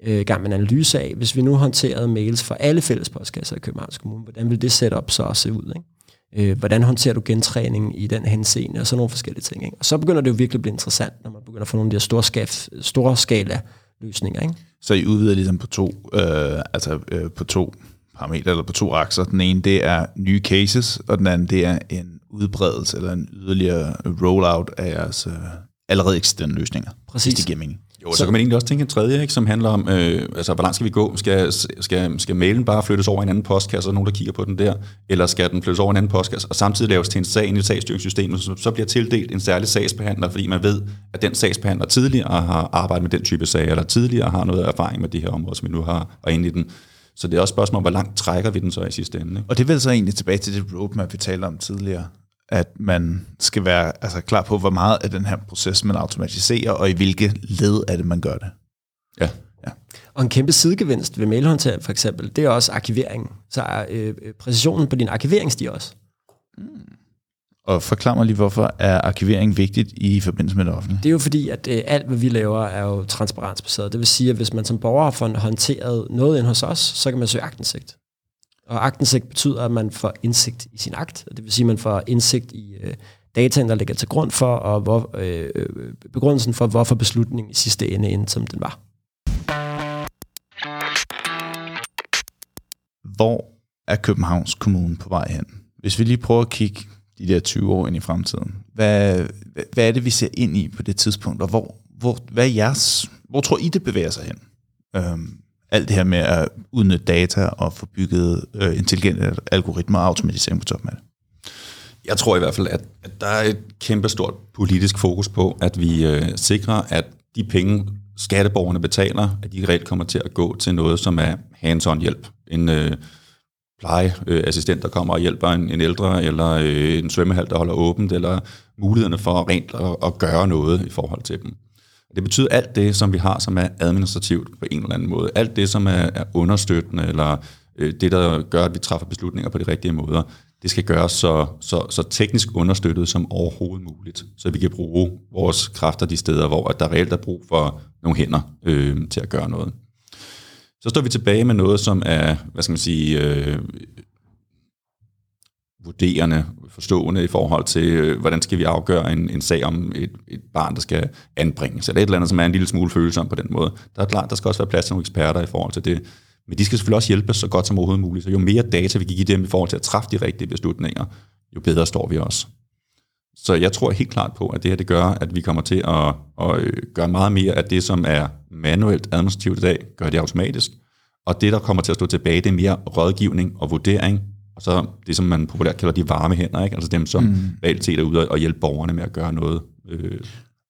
øh, gang med en analyse af, hvis vi nu håndterede mails for alle fælles postkasser i Københavns Kommune, hvordan vil det setup så se ud? Ikke? Øh, hvordan håndterer du gentræning i den henseende, og sådan nogle forskellige ting. Ikke? Og så begynder det jo virkelig at blive interessant, når man begynder at få nogle af de her store, skaf, store skala løsninger. Ikke? Så I udvider ligesom på to, øh, altså øh, på to parametre, eller på to akser. Den ene, det er nye cases, og den anden, det er en udbredelse eller en yderligere rollout af jeres øh, allerede eksisterende løsninger. Præcis. det giver mening. Jo, så, så kan man egentlig også tænke en tredje, ikke, som handler om, øh, altså, hvor langt skal vi gå? Skal, skal, skal mailen bare flyttes over i en anden postkasse, og nogen, der kigger på den der? Eller skal den flyttes over i en anden postkasse, og samtidig laves til en sag i sagsstyringssystemet, så, så bliver tildelt en særlig sagsbehandler, fordi man ved, at den sagsbehandler tidligere har arbejdet med den type sag, eller tidligere har noget erfaring med de her områder, som vi nu har, og ind i den. Så det er også et spørgsmål, hvor langt trækker vi den så i sidste ende. Ikke? Og det vil så egentlig tilbage til det roadmap, vi talte om tidligere at man skal være altså, klar på, hvor meget af den her proces, man automatiserer, og i hvilke led er det, man gør det. Ja. ja. Og en kæmpe sidegevinst ved mailhåndtering for eksempel, det er også arkiveringen. Så er øh, præcisionen på din arkivering stiger også. Mm. Og forklar mig lige, hvorfor er arkivering vigtigt i forbindelse med det offentlige? Det er jo fordi, at øh, alt, hvad vi laver, er jo transparensbaseret. Det vil sige, at hvis man som borger har håndteret noget ind hos os, så kan man søge agtindsigt. Og agtindsigt betyder, at man får indsigt i sin akt, det vil sige, at man får indsigt i øh, dataen, der ligger til grund for, og hvor, øh, begrundelsen for, hvorfor beslutningen i sidste ende endte, som den var. Hvor er Københavns Kommune på vej hen? Hvis vi lige prøver at kigge de der 20 år ind i fremtiden, hvad, hvad er det, vi ser ind i på det tidspunkt, og hvor, hvor, hvad er jeres, hvor tror I, det bevæger sig hen? Øhm, alt det her med at udnytte data og få bygget øh, intelligente algoritmer og automatisering på toppen af det? Jeg tror i hvert fald, at, at der er et kæmpe stort politisk fokus på, at vi øh, sikrer, at de penge, skatteborgerne betaler, at de reelt kommer til at gå til noget, som er hands-on hjælp. En øh, plejeassistent, der kommer og hjælper en, en ældre, eller øh, en svømmehal, der holder åbent, eller mulighederne for rent at, at gøre noget i forhold til dem. Det betyder alt det, som vi har, som er administrativt på en eller anden måde. Alt det, som er, er understøttende, eller øh, det, der gør, at vi træffer beslutninger på de rigtige måder, det skal gøres så, så, så teknisk understøttet som overhovedet muligt, så vi kan bruge vores kræfter de steder, hvor at der reelt er brug for nogle hænder øh, til at gøre noget. Så står vi tilbage med noget, som er, hvad skal man sige, øh, vurderende, forstående i forhold til, øh, hvordan skal vi afgøre en, en sag om et, et barn, der skal anbringes, eller et eller andet, som er en lille smule følsom på den måde. Der er klart, der skal også være plads til nogle eksperter i forhold til det. Men de skal selvfølgelig også hjælpe så godt som overhovedet muligt. Så jo mere data vi kan give dem i forhold til at træffe de rigtige beslutninger, jo bedre står vi også. Så jeg tror helt klart på, at det her det gør, at vi kommer til at, at øh, gøre meget mere af det, som er manuelt administrativt i dag, gør det automatisk. Og det, der kommer til at stå tilbage, det er mere rådgivning og vurdering og så det, som man populært kalder de varme hænder, ikke? altså dem, som mm. reelt set er ude og hjælpe borgerne med at gøre noget. Øh.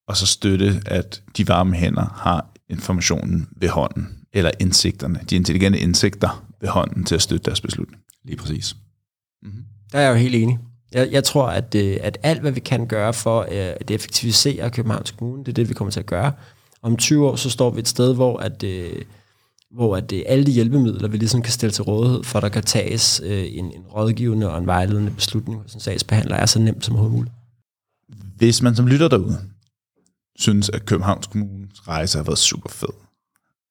Og så støtte, at de varme hænder har informationen ved hånden, eller indsigterne, de intelligente indsigter ved hånden til at støtte deres beslutning. Lige præcis. Mm-hmm. Der er jeg jo helt enig. Jeg, jeg tror, at, øh, at alt, hvad vi kan gøre for øh, at effektivisere Københavns Kommune, det er det, vi kommer til at gøre. Om 20 år, så står vi et sted, hvor at, hvor at det, alle de hjælpemidler, vi ligesom kan stille til rådighed, for der kan tages øh, en, en rådgivende og en vejledende beslutning hos en sagsbehandler, er så nemt som overhovedet muligt. Hvis man som lytter derude, synes, at Københavns Kommunes rejse har været super fed,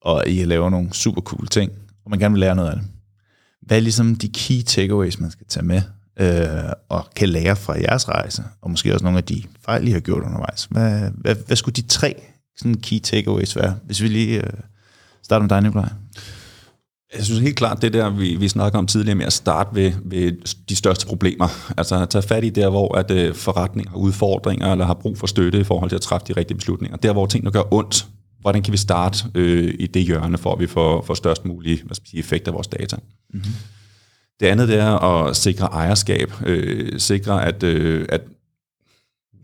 og I laver nogle super cool ting, og man gerne vil lære noget af det, hvad er ligesom de key takeaways, man skal tage med, øh, og kan lære fra jeres rejse, og måske også nogle af de fejl, I har gjort undervejs. Hvad, hvad, hvad skulle de tre sådan key takeaways være, hvis vi lige øh, starter med dig, Nikolaj? Jeg synes helt klart, det der, vi, vi snakker om tidligere med at starte ved, ved de største problemer. Altså at tage fat i der, hvor at, uh, forretninger har udfordringer, eller har brug for støtte i forhold til at træffe de rigtige beslutninger. Der, hvor tingene gør ondt, hvordan kan vi starte øh, i det hjørne, for at vi får, får størst mulig hvad skal sige, effekt af vores data. Mm-hmm. Det andet det er at sikre ejerskab. Øh, sikre, at, øh, at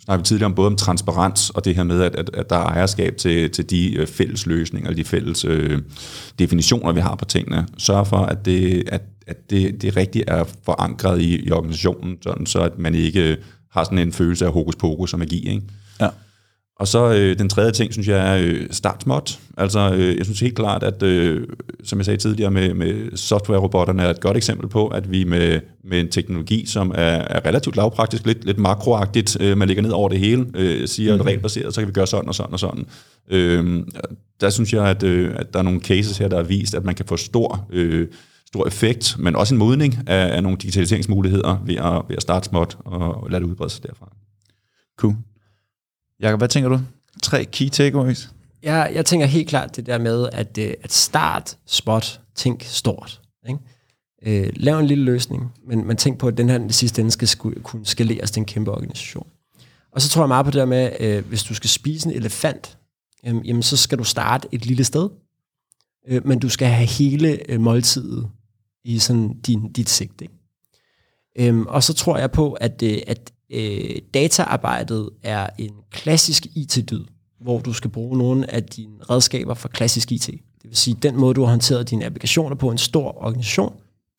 snakker vi tidligere om både om transparens og det her med, at, at, at der er ejerskab til, til de øh, fælles løsninger, de fælles øh, definitioner, vi har på tingene. Sørg for, at det, at, at det, det rigtigt er forankret i, i organisationen, sådan, så at man ikke øh, har sådan en følelse af hokus pokus og magi. Ikke? Og så øh, den tredje ting, synes jeg, er øh, start småt. Altså, øh, jeg synes helt klart, at, øh, som jeg sagde tidligere, med, med software-robotterne er et godt eksempel på, at vi med, med en teknologi, som er, er relativt lavpraktisk, lidt, lidt makroagtigt, øh, man ligger ned over det hele, øh, siger mm-hmm. regelbaseret, så kan vi gøre sådan og sådan og sådan. Øh, der synes jeg, at, øh, at der er nogle cases her, der har vist, at man kan få stor... Øh, stor effekt, men også en modning af, af nogle digitaliseringsmuligheder ved at, ved at starte småt og lade det udbrede sig derfra. Cool. Jakob, hvad tænker du? Tre key takeaways? Jeg, jeg tænker helt klart det der med, at, øh, at start, spot, tænk stort. Ikke? Øh, lav en lille løsning, men, men tænk på, at den her den sidste ende skal sku, kunne skaleres til en kæmpe organisation. Og så tror jeg meget på det der med, øh, hvis du skal spise en elefant, øh, jamen så skal du starte et lille sted, øh, men du skal have hele øh, måltidet i sådan din, dit sigt. Ikke? Øhm, og så tror jeg på, at, øh, at øh, dataarbejdet er en klassisk IT-dyd, hvor du skal bruge nogle af dine redskaber for klassisk IT. Det vil sige, den måde, du har håndteret dine applikationer på en stor organisation,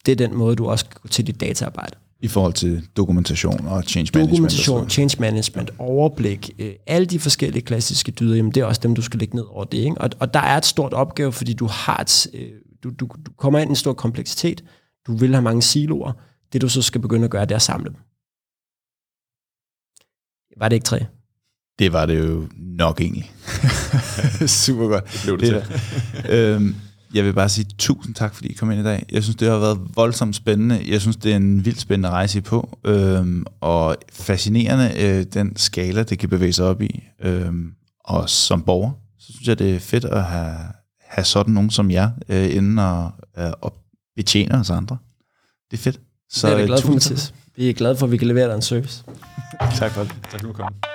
det er den måde, du også skal gå til dit dataarbejde. I forhold til dokumentation og change management? Dokumentation, change management, overblik, øh, alle de forskellige klassiske dyder, jamen det er også dem, du skal lægge ned over det. Ikke? Og, og der er et stort opgave, fordi du har et, øh, du, du, du kommer ind i en stor kompleksitet, du vil have mange siloer, det du så skal begynde at gøre, det er at samle dem. Var det ikke tre? Det var det jo nok egentlig. Super godt. Det blev det, det øhm, jeg vil bare sige tusind tak, fordi I kom ind i dag. Jeg synes, det har været voldsomt spændende. Jeg synes, det er en vildt spændende rejse på, øhm, og fascinerende øh, den skala, det kan bevæge sig op i. Øhm, og som borger, så synes jeg, det er fedt at have, have sådan nogen som jer øh, inden og, øh, og betjene os andre. Det er fedt. Så, det er vi glade for, Mathias. Vi er glade for, at vi kan levere dig en service. tak for det. Tak for at komme. kom.